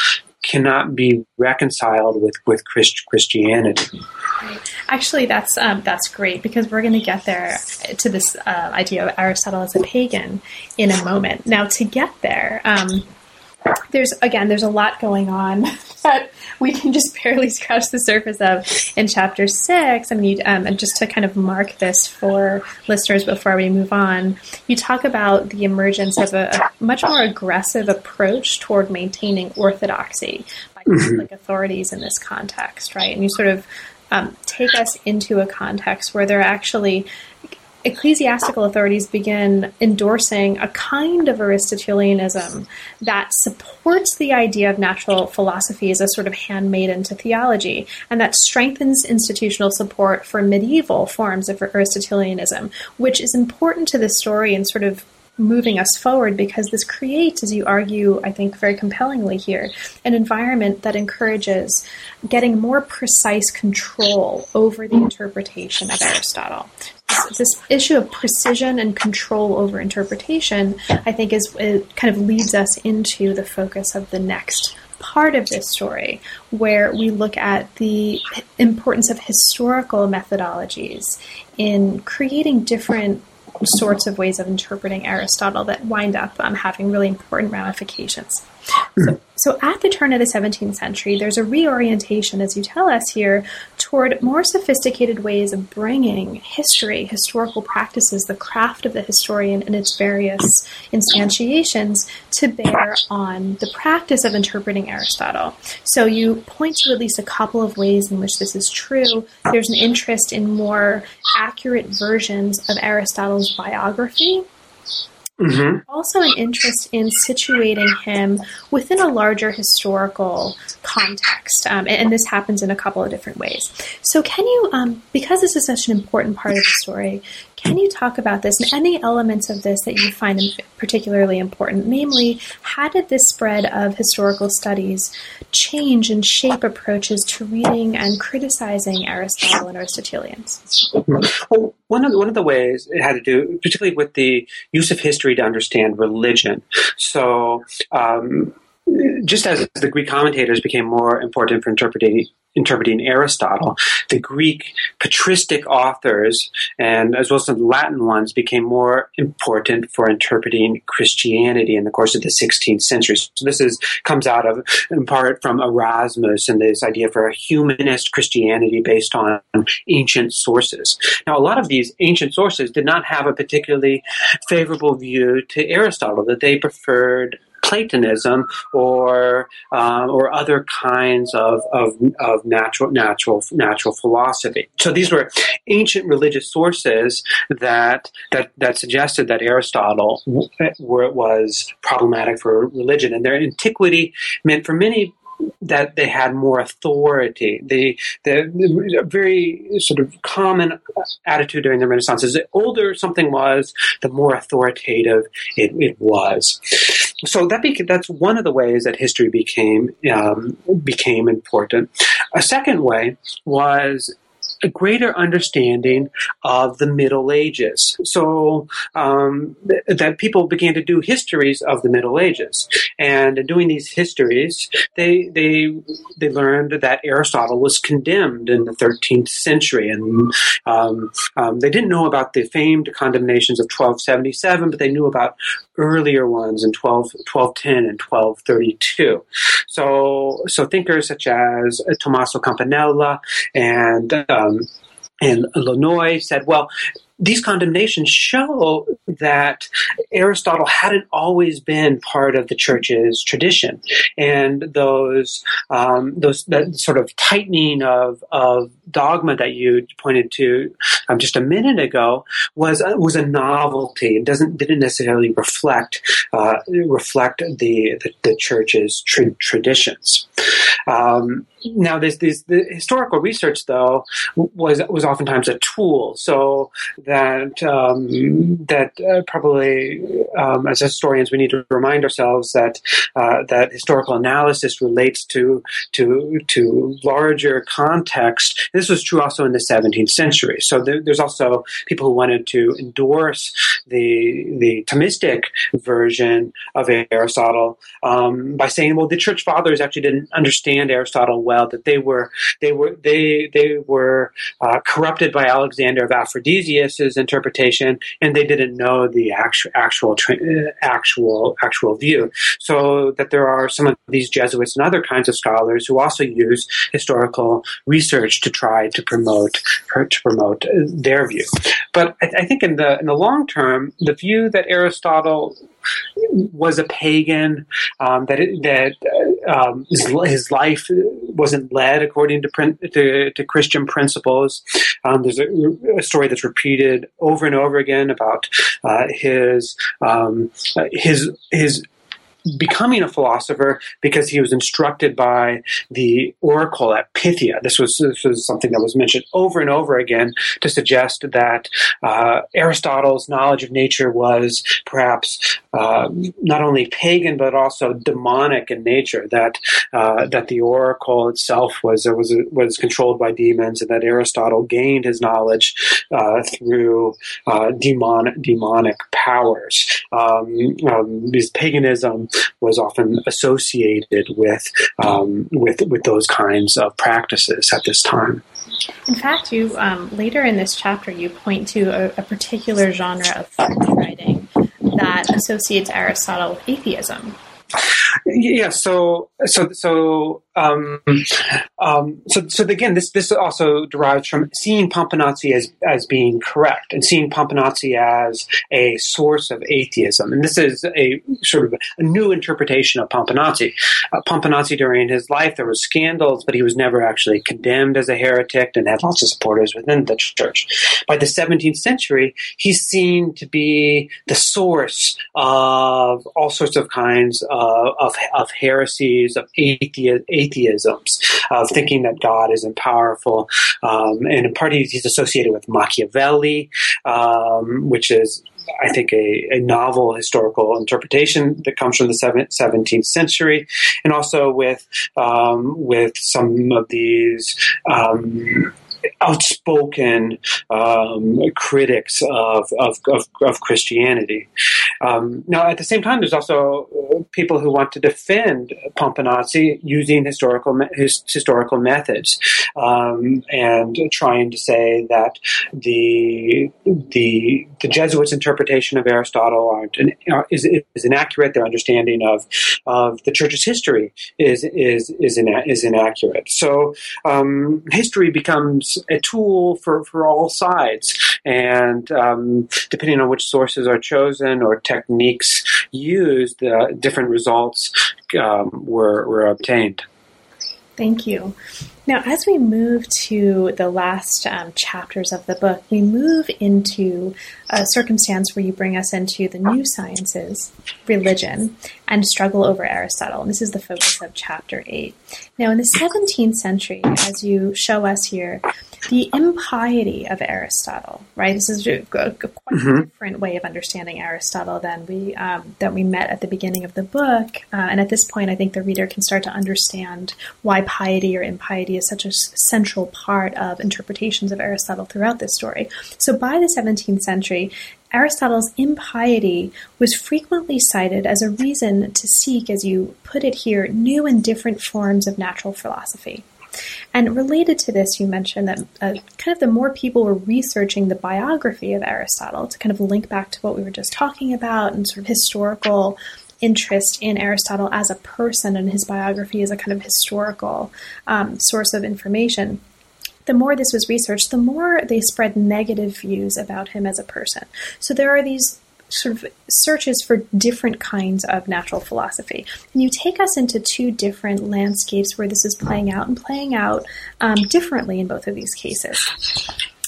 cannot be reconciled with with Christ- Christianity. Actually, that's um, that's great because we're going to get there to this uh, idea of Aristotle as a pagan in a moment. Now, to get there. Um, there's again there's a lot going on that we can just barely scratch the surface of in chapter six. I mean, um, and just to kind of mark this for listeners before we move on, you talk about the emergence of a, a much more aggressive approach toward maintaining orthodoxy by mm-hmm. authorities in this context, right? And you sort of um, take us into a context where they're actually ecclesiastical authorities begin endorsing a kind of Aristotelianism that supports the idea of natural philosophy as a sort of handmaiden to theology, and that strengthens institutional support for medieval forms of Aristotelianism, which is important to the story and sort of moving us forward because this creates, as you argue, I think very compellingly here, an environment that encourages getting more precise control over the interpretation of Aristotle. This, issue of precision and control over interpretation, I think, is kind of leads us into the focus of the next part of this story, where we look at the importance of historical methodologies in creating different sorts of ways of interpreting Aristotle that wind up um, having really important ramifications. So, hmm. so, at the turn of the 17th century, there's a reorientation, as you tell us here, toward more sophisticated ways of bringing history, historical practices, the craft of the historian and its various instantiations to bear on the practice of interpreting Aristotle. So, you point to at least a couple of ways in which this is true. There's an interest in more accurate versions of Aristotle's biography Mm-hmm. Also, an interest in situating him within a larger historical context. Um, and, and, this happens in a couple of different ways. So, can you, um, because this is such an important part of the story, can you talk about this and any elements of this that you find particularly important? Namely, how did this spread of historical studies change and shape approaches to reading and criticizing Aristotle and Aristotelians? Well, one of, the, one of the ways it had to do, particularly with the use of history to understand religion. So, um, just as the Greek commentators became more important for interpreting interpreting Aristotle, the Greek patristic authors and as well as the Latin ones became more important for interpreting Christianity in the course of the 16th century. So this is comes out of in part from Erasmus and this idea for a humanist Christianity based on ancient sources. Now a lot of these ancient sources did not have a particularly favorable view to Aristotle, that they preferred Platonism or uh, or other kinds of, of, of natural natural natural philosophy. So these were ancient religious sources that that that suggested that Aristotle it was problematic for religion, and their antiquity meant for many that they had more authority. The, the very sort of common attitude during the Renaissance is the older something was, the more authoritative it, it was. So that that's one of the ways that history became um, became important. A second way was a greater understanding of the Middle Ages. So um, th- that people began to do histories of the Middle Ages, and in doing these histories, they they they learned that Aristotle was condemned in the 13th century, and um, um, they didn't know about the famed condemnations of 1277, but they knew about earlier ones in 12, 1210 and 1232. So so thinkers such as Tommaso Campanella and um, and Launoy said, well, these condemnations show that Aristotle hadn't always been part of the church's tradition, and those um, those that sort of tightening of of dogma that you pointed to um, just a minute ago was uh, was a novelty. It doesn't didn't necessarily reflect uh, reflect the, the, the church's tra- traditions. Um, now, this, this the historical research though was was oftentimes a tool, so that um, that uh, probably um, as historians we need to remind ourselves that uh, that historical analysis relates to to to larger context. This was true also in the 17th century. So there, there's also people who wanted to endorse the the Thomistic version of Aristotle um, by saying, well, the church fathers actually didn't understand Aristotle well; that they were they were they they were uh, corrupted by Alexander of Aphrodisias's interpretation, and they didn't know the actual actual actual actual view. So that there are some of these Jesuits and other kinds of scholars who also use historical research to try to promote to promote their view. But I, I think in the in the long term, the view that Aristotle was a pagan, um, that it, that uh, um, his, his, life wasn't led according to to, to Christian principles. Um, there's a, a, story that's repeated over and over again about uh, his um, his his becoming a philosopher because he was instructed by the oracle at Pythia. This was, this was something that was mentioned over and over again to suggest that uh, Aristotle's knowledge of nature was perhaps uh, not only pagan but also demonic in nature. That uh, that the oracle itself was was was controlled by demons, and that Aristotle gained his knowledge uh, through uh, demonic demonic powers. Um, um, his paganism was often associated with um, with with those kinds of practices at this time. In fact, you um, later in this chapter you point to a, a particular genre of writing that associates Aristotle with atheism. Yeah, so so so um, um, so, so again, this this also derives from seeing Pomponazzi as as being correct and seeing Pomponazzi as a source of atheism. And this is a sort of a new interpretation of Pomponazzi. Uh, Pomponazzi, during his life, there were scandals, but he was never actually condemned as a heretic and had lots of supporters within the church. By the 17th century, he's seen to be the source of all sorts of kinds of of, of heresies, of atheism atheisms of thinking that God isn't powerful. Um, and in part, he's associated with Machiavelli, um, which is I think a, a, novel historical interpretation that comes from the 17th century, and also with um, with some of these um, outspoken um, critics of, of, of, of Christianity. Um, now, at the same time, there's also people who want to defend Pomponazzi using historical his, historical methods um, and trying to say that the the the Jesuits' interpretation of Aristotle aren't is, is inaccurate. Their understanding of of the Church's history is is is, ina- is inaccurate. So um, history becomes a tool for, for all sides. And um, depending on which sources are chosen or techniques used, uh, different results um, were, were obtained. Thank you. Now, as we move to the last um, chapters of the book, we move into a circumstance where you bring us into the new sciences, religion, and struggle over Aristotle. And this is the focus of chapter 8. Now, in the 17th century, as you show us here, the impiety of Aristotle, right? This is a, a, quite mm-hmm. different way of understanding Aristotle than we um, that we met at the beginning of the book. Uh, and at this point, I think the reader can start to understand why piety or impiety is such a central part of interpretations of Aristotle throughout this story. So by the 17th century, Aristotle's impiety was frequently cited as a reason to seek, as you put it here, new and different forms of natural philosophy. And related to this, you mentioned that uh, kind of the more people were researching the biography of Aristotle to kind of link back to what we were just talking about and sort of historical interest in Aristotle as a person and his biography as a kind of historical um, source of information the more this was researched, the more they spread negative views about him as a person. So there are these sort of searches for different kinds of natural philosophy. And you take us into two different landscapes where this is playing out and playing out um, differently in both of these cases.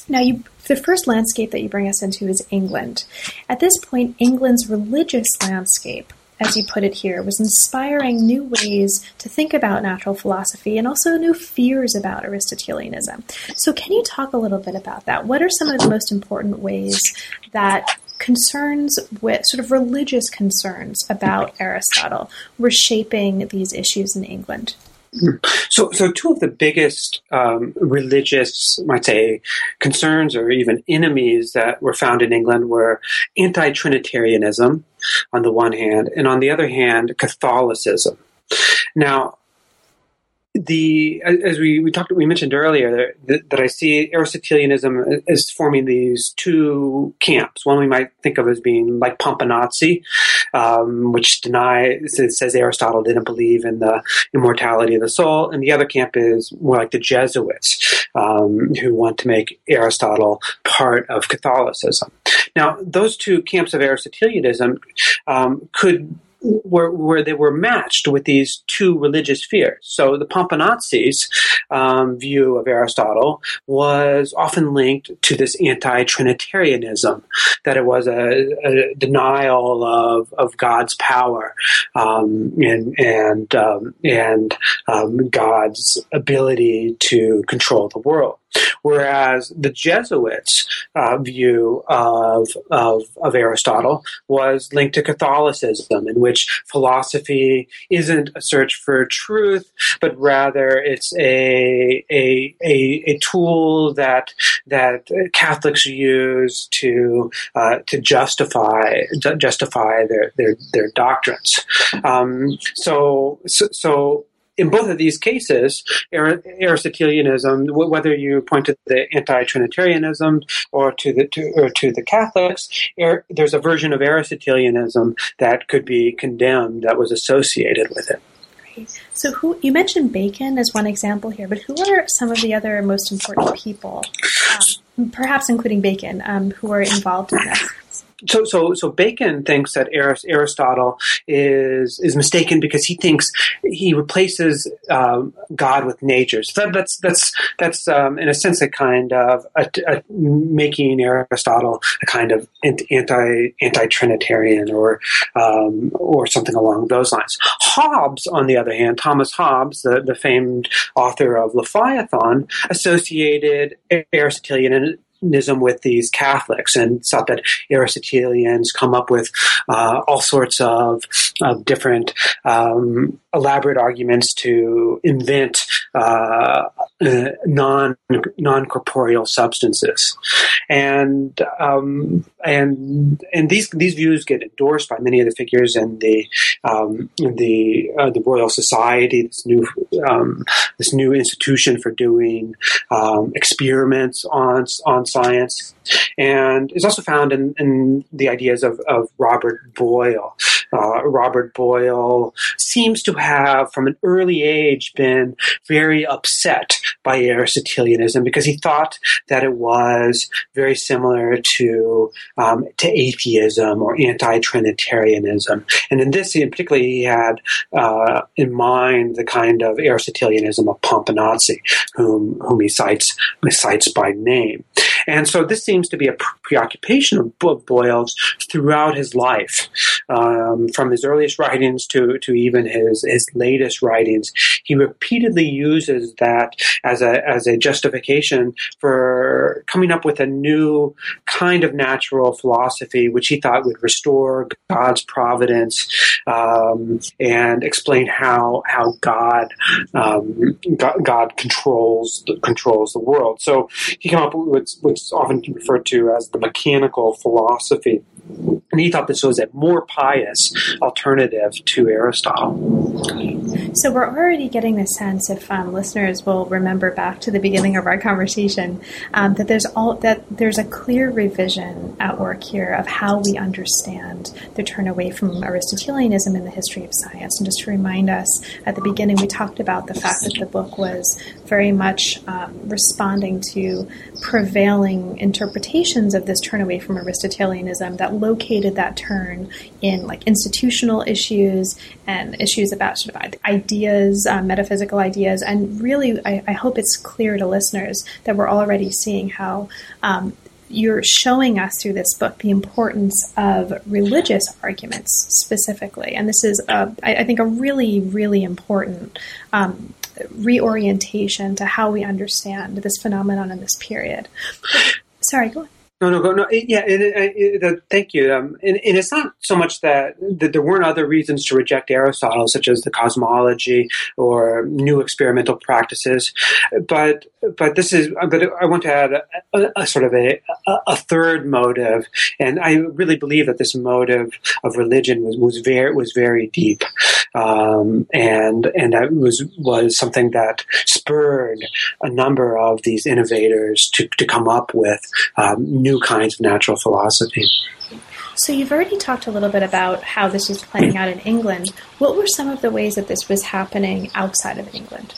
Now, you, the first landscape that you bring us into is England. At this point, England's religious landscape as you put it here, was inspiring new ways to think about natural philosophy and also new fears about Aristotelianism. So, can you talk a little bit about that? What are some of the most important ways that concerns with sort of religious concerns about Aristotle were shaping these issues in England? So, so two of the biggest um, religious, might say, concerns or even enemies that were found in England were anti-Trinitarianism, on the one hand, and on the other hand, Catholicism. Now, the as we, we talked we mentioned earlier that, that, I see Aristotelianism as forming these two camps. One we might think of as being like Pomponazzi, um, which denies says Aristotle didn't believe in the immortality of the soul, and the other camp is more like the Jesuits, um, who want to make Aristotle part of Catholicism. Now, those two camps of Aristotelianism um, could where, where they were matched with these two religious fears. So the Pomponazzis' um, view of Aristotle was often linked to this anti-Trinitarianism, that it was a, a denial of, of God's power um, and and um, and um, God's ability to control the world. Whereas the Jesuits' uh, view of, of, of, Aristotle was linked to Catholicism, in which philosophy isn't a search for truth, but rather it's a, a, a, a tool that, that Catholics use to, uh, to justify, justify their, their, their doctrines. Um, so, so, so in both of these cases, Aristotelianism, whether you point to the anti-Trinitarianism or to the to, or to the Catholics, there's a version of Aristotelianism that could be condemned that was associated with it. So, who you mentioned Bacon as one example here, but who are some of the other most important people, um, perhaps including Bacon, um, who are involved in this? So so so Bacon thinks that Aristotle is is mistaken because he thinks he replaces um, God with nature. So that, that's that's that's um, in a sense a kind of a, a making Aristotle a kind of anti anti Trinitarian or um, or something along those lines. Hobbes, on the other hand, Thomas Hobbes, the, the famed author of Leviathan, associated Aristotelian with these Catholics and thought that Aristotelians come up with uh, all sorts of, of different um, elaborate arguments to invent uh, uh, non non corporeal substances, and um, and and these these views get endorsed by many of the figures in the um, in the uh, the Royal Society, this new um, this new institution for doing um, experiments on on science, and is also found in, in the ideas of, of Robert Boyle. Uh, Robert Boyle seems to have, from an early age, been very upset by Aristotelianism because he thought that it was very similar to um, to atheism or anti-Trinitarianism, and in this, in particularly, he had uh, in mind the kind of Aristotelianism of Pomponazzi, whom whom he cites cites by name, And so this seems to be a preoccupation of, Boyle's throughout his life, um, from his earliest writings to, to even his, his latest writings. He repeatedly uses that as a, as a justification for coming up with a new kind of natural philosophy, which he thought would restore God's providence um, and explain how how God, um, God, God controls controls the world. So he came up with what's often referred to as the mechanical philosophy. And he thought this was a more pious alternative to Aristotle. So we're already getting the sense, if um, listeners will remember back to the beginning of our conversation, um, that there's all that there's a clear revision at work here of how we understand the turn away from Aristotelianism in the history of science. And just to remind us, at the beginning we talked about the fact that the book was very much um, responding to prevailing interpretations of this turn away from Aristotelianism that located that turn in like institutional issues and issues about sort of ideas, uh, metaphysical ideas, and really, I, I, hope it's clear to listeners that we're already seeing how. Um, you're showing us through this book the importance of religious arguments specifically. And this is, a, I, I think, a really, really important um, reorientation to how we understand this phenomenon in this period. Sorry, go on. No, no, no. Yeah, it, it, it, thank you. Um, and, and, it's not so much that, that there weren't other reasons to reject Aristotle, such as the cosmology or new experimental practices, but but this is. But I want to add a, a, a sort of a, a third motive, and I really believe that this motive of religion was was very was very deep, um, and and that was was something that spurred a number of these innovators to to come up with um, new kinds of natural philosophy. So you've already talked a little bit about how this was playing out in England. What were some of the ways that this was happening outside of England?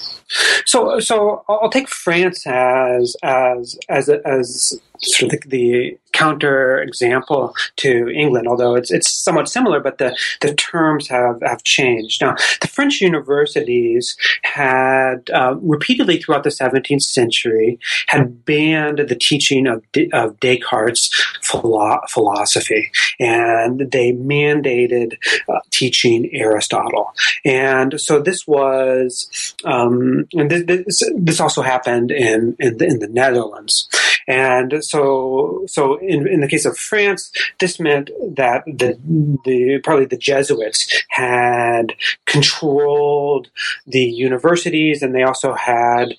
So, so I'll take France as as as as sort of the, the counter example to England, although it's it's somewhat similar, but the, the terms have, have changed. Now, the French universities had uh, repeatedly throughout the 17th century had banned the teaching of, of Descartes' philo- philosophy, and they mandated uh, teaching Aristotle. And so this was, um, and this, this also happened in in the, in the Netherlands. And so, so in, in the case of France, this meant that the, the probably the Jesuits had controlled the universities, and they also had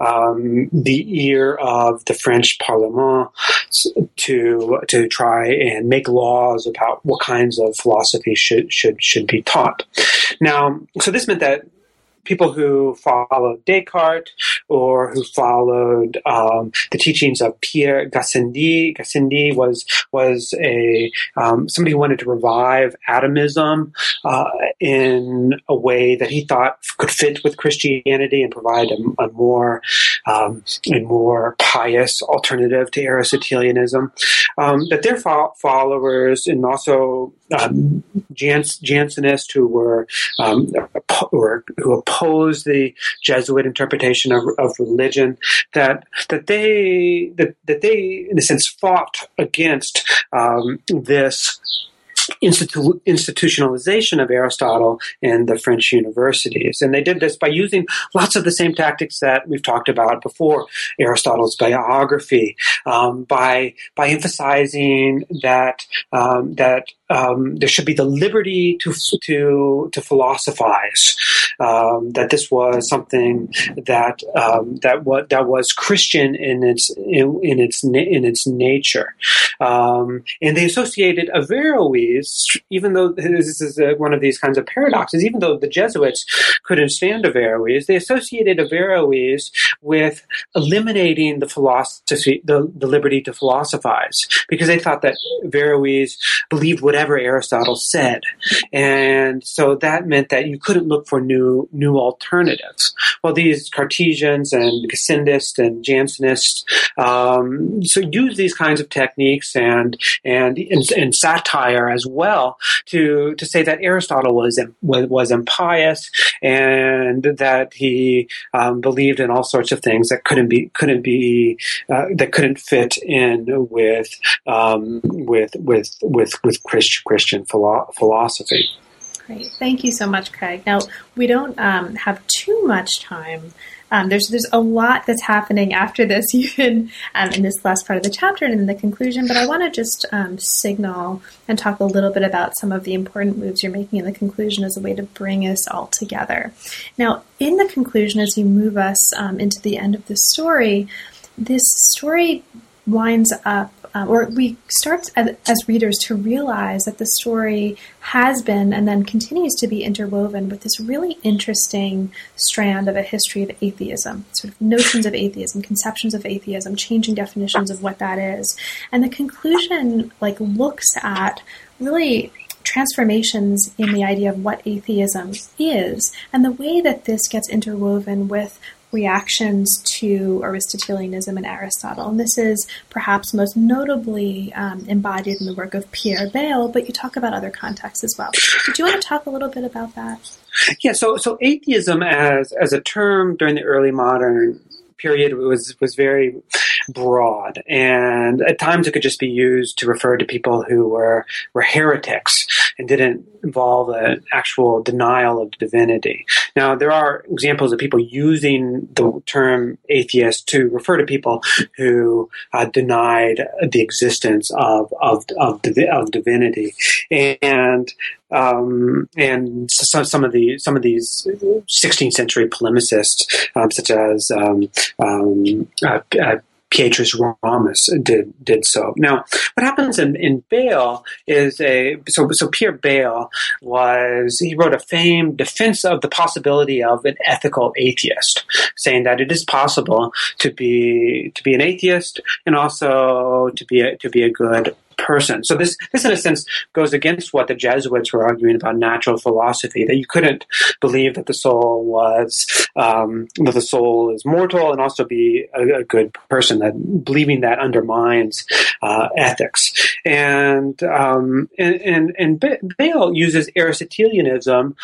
um, the ear of the French Parliament to to try and make laws about what kinds of philosophy should should should be taught. Now, so this meant that people who followed Descartes or who followed um, the teachings of Pierre Gassendi. Gassendi was was a um, somebody who wanted to revive atomism uh, in a way that he thought could fit with Christianity and provide a, a more um, a more pious alternative to Aristotelianism. Um, that their fo- followers and also um, Jans- Jansenists who were um, who, who opposed the Jesuit interpretation of, of religion, that that they that, that they in a sense fought against um, this institu- institutionalization of Aristotle in the French universities. And they did this by using lots of the same tactics that we've talked about before Aristotle's biography, um, by by emphasizing that um, that um, there should be the liberty to to to philosophize. Um, that this was something that um, that was that was Christian in its in, in its in its nature, um, and they associated Averroes, even though this is a, one of these kinds of paradoxes. Even though the Jesuits couldn't stand Averroes, they associated Averroes with eliminating the philosophy, the, the liberty to philosophize, because they thought that Averroes believed whatever whatever Aristotle said. And so that meant that you couldn't look for new new alternatives. Well, these Cartesians and Gassendists and Jansenists um, so use these kinds of techniques and and, and, and satire as well to to say that Aristotle was was, was impious and that he um, believed in all sorts of things that couldn't be couldn't be uh, that couldn't fit in with um, with with with with Christian Christian philo- philosophy. Great, thank you so much, Craig. Now we don't um, have too much time um, there's there's a lot that's happening after this, even um, in this last part of the chapter and in the conclusion. But I want to just um, signal and talk a little bit about some of the important moves you're making in the conclusion as a way to bring us all together. Now, in the conclusion, as you move us um, into the end of the story, this story winds up um, or we start as, as, readers to realize that the story has been and then continues to be interwoven with this really interesting strand of a history of atheism, sort of notions of atheism, conceptions of atheism, changing definitions of what that is. And the conclusion like looks at really transformations in the idea of what atheism is and the way that this gets interwoven with reactions to Aristotelianism and Aristotle. And this is perhaps most notably um, embodied in the work of Pierre Bayle, but you talk about other contexts as well. Did you want to talk a little bit about that? Yeah, so so atheism as as a term during the early modern period was was very broad, and at times it could just be used to refer to people who were were heretics and didn't involve an actual denial of divinity. Now, there are examples of people using the term atheist to refer to people who uh, denied the existence of of of, of divinity, and um, and some, some of the some of these 16th century polemicists, um, such as um, um uh, uh, Petrus Ramus did did so. Now, what happens in, in Bayle is a so so Pierre Bayle was he wrote a famed defense of the possibility of an ethical atheist, saying that it is possible to be to be an atheist and also to be a, to be a good person. So this, this in a sense goes against what the Jesuits were arguing about natural philosophy, that you couldn't believe that the soul was, um, that the soul is mortal and also be a, a good person, that believing that undermines uh, ethics. And, um, and, and, and Bayle uses Aristotelianism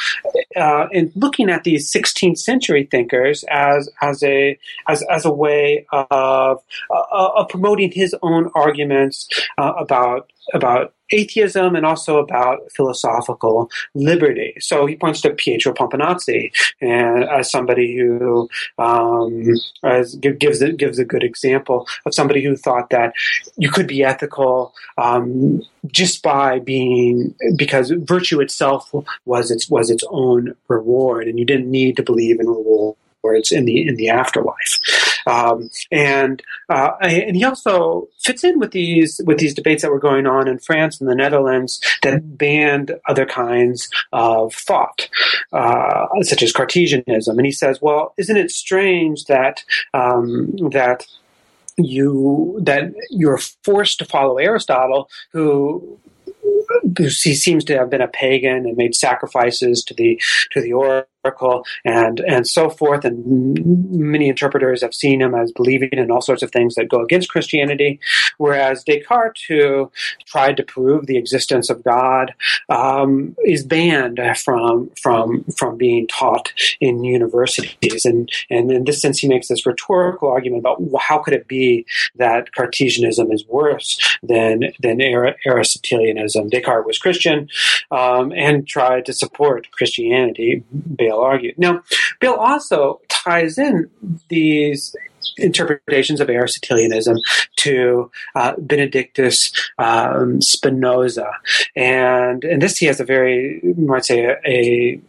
uh, in looking at these 16th century thinkers as, as a, as, as a way of, uh, of promoting his own arguments uh, about about about atheism and also about philosophical liberty. So he points to Pietro Pomponazzi and as somebody who um, as gives a, gives a good example of somebody who thought that you could be ethical um, just by being because virtue itself was its was its own reward, and you didn't need to believe in reward words in the in the afterlife. Um, and uh, and he also fits in with these with these debates that were going on in France and the Netherlands that banned other kinds of thought, uh, such as Cartesianism. And he says, well, isn't it strange that um, that you that you're forced to follow Aristotle, who he seems to have been a pagan and made sacrifices to the to the oracle and and so forth. And many interpreters have seen him as believing in all sorts of things that go against Christianity. Whereas Descartes, who tried to prove the existence of God, um, is banned from from from being taught in universities. And and in this sense, he makes this rhetorical argument about how could it be that Cartesianism is worse than than Aristotelianism. Descartes was Christian um, and tried to support Christianity. Bayle Bayle argued. Now, Bill also ties in these interpretations of Aristotelianism to uh, Benedictus um, Spinoza, and in this he has a very, I might say, a, a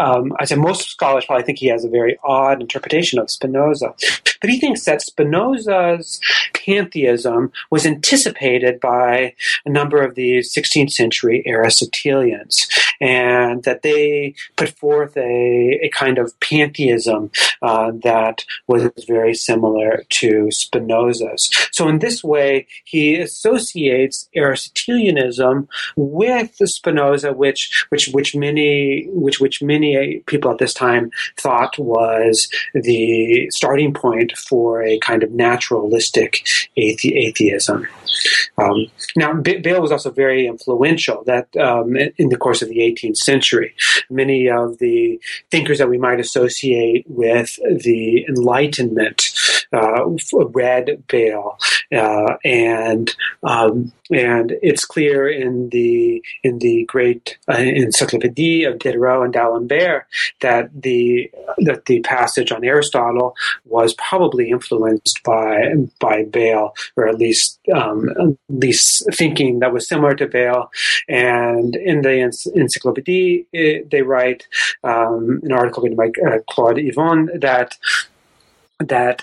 um, I'd say most scholars probably think he has a very odd interpretation of Spinoza, but he thinks that Spinoza's pantheism was anticipated by a number of these 16th century Aristotelians, and that they put forth a, a kind of pantheism uh, that was very similar to Spinoza's. So in this way, he associates Aristotelianism with Spinoza, which which which many which which many people at this time thought was the starting point for a kind of naturalistic athe- atheism. Um, now, B- Bayle was also very influential that um, in the course of the 18th century. Many of the thinkers that we might associate with the Enlightenment uh, read Bayle, uh, and um, and it's clear in the in the great uh, Encyclopédie of Diderot and D'Alembert that the that the passage on Aristotle was probably influenced by by Bayle, or at least um, at least thinking that was similar to Bayle. And in the Encyclopédie, it, they write um, an article written by uh, Claude Yvon that that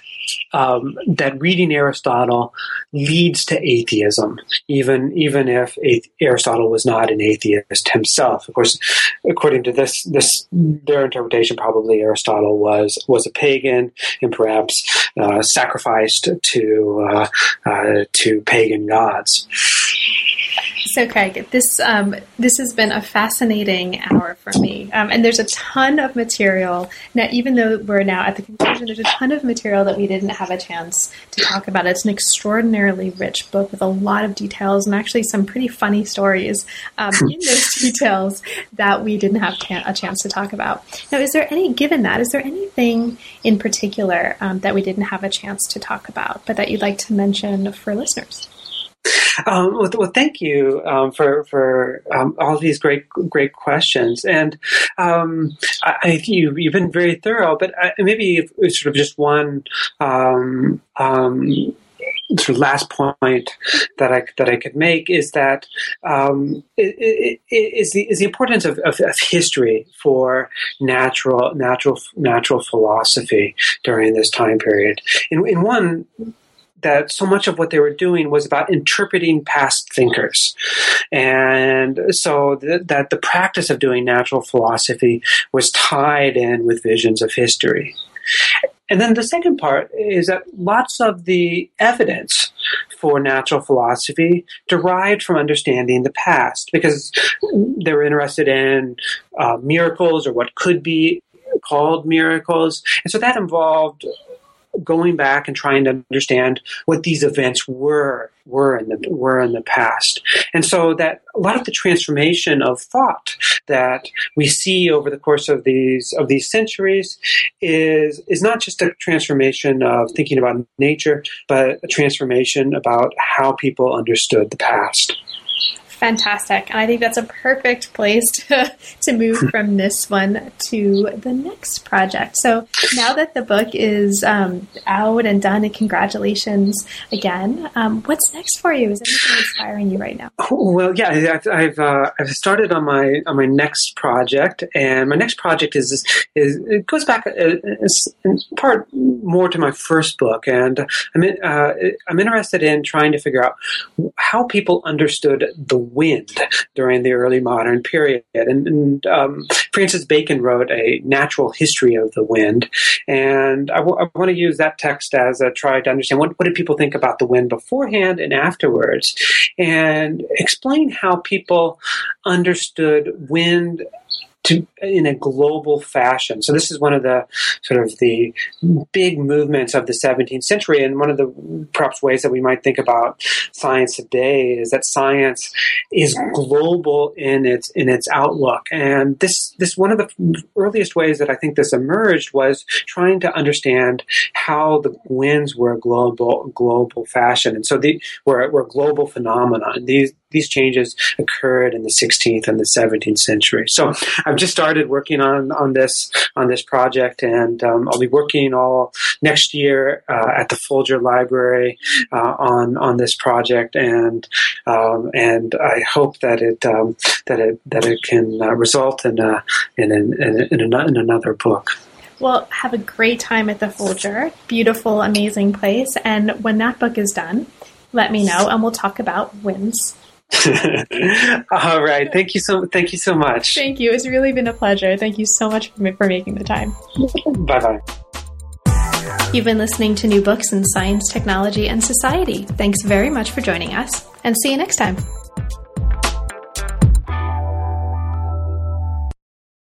um, that reading Aristotle leads to atheism, even even if Aristotle was not an atheist himself. Of course, according to this this their interpretation, probably Aristotle was was a pagan and perhaps uh, sacrificed to uh, uh, to pagan gods. So, Craig, this um, this has been a fascinating hour for me, um, and there's a ton of material. Now, even though we're now at the conclusion, there's a ton of material that we didn't have a chance to talk about. It's an extraordinarily rich book with a lot of details and actually some pretty funny stories um, in those details that we didn't have ta- a chance to talk about. Now, is there any, given that, is there anything in particular um, that we didn't have a chance to talk about, but that you'd like to mention for listeners? Um, well, well, thank you um, for for um, all these great great questions, and um, I, I, you you've been very thorough. But I, maybe sort of just one um, um, sort of last point that I that I could make is that um, is the is the importance of, of, of, history for natural natural natural philosophy during this time period. In, in one that so much of what they were doing was about interpreting past thinkers. And so th- that the practice of doing natural philosophy was tied in with visions of history. And then the second part is that lots of the evidence for natural philosophy derived from understanding the past because they were interested in uh, miracles or what could be called miracles. And so that involved going back and trying to understand what these events were were in the were in the past. And so that a lot of the transformation of thought that we see over the course of these of these centuries is is not just a transformation of thinking about nature, but a transformation about how people understood the past fantastic. And I think that's a perfect place to, to move from this one to the next project. So now that the book is um, out and done, and congratulations again, um, what's next for you? Is anything inspiring you right now? Well, yeah, I've I've, uh, I've, started on my on my next project, and my next project is is it goes back uh, in part more to my first book, and I'm in, uh, I'm interested in trying to figure out how people understood the wind during the early modern period. And, and um, Francis Bacon wrote a natural history of the wind. And I, w- I want to use that text as a try to understand what, what did people think about the wind beforehand and afterwards, and explain how people understood wind to in a global fashion. So this is one of the sort of the big movements of the 17th century, and one of the perhaps ways that we might think about science today is that science is global in its in its outlook. And this this one of the earliest ways that I think this emerged was trying to understand how the winds were a global global fashion, and so the were were global phenomena. These these changes occurred in the 16th and the 17th century. So I've just started working on, on this on this project, and um, I'll be working all next year uh, at the Folger Library uh, on on this project, and um, and I hope that it um, that it that it can uh, result in a, in, in, in, in, in another book. Well, have a great time at the Folger. Beautiful, amazing place. And when that book is done, let me know and we'll talk about winds All right. Thank you so thank you so much. Thank you. It's really been a pleasure. Thank you so much for, for making the time. Bye bye. You've been listening to new books in science, technology, and society. Thanks very much for joining us, and see you next time.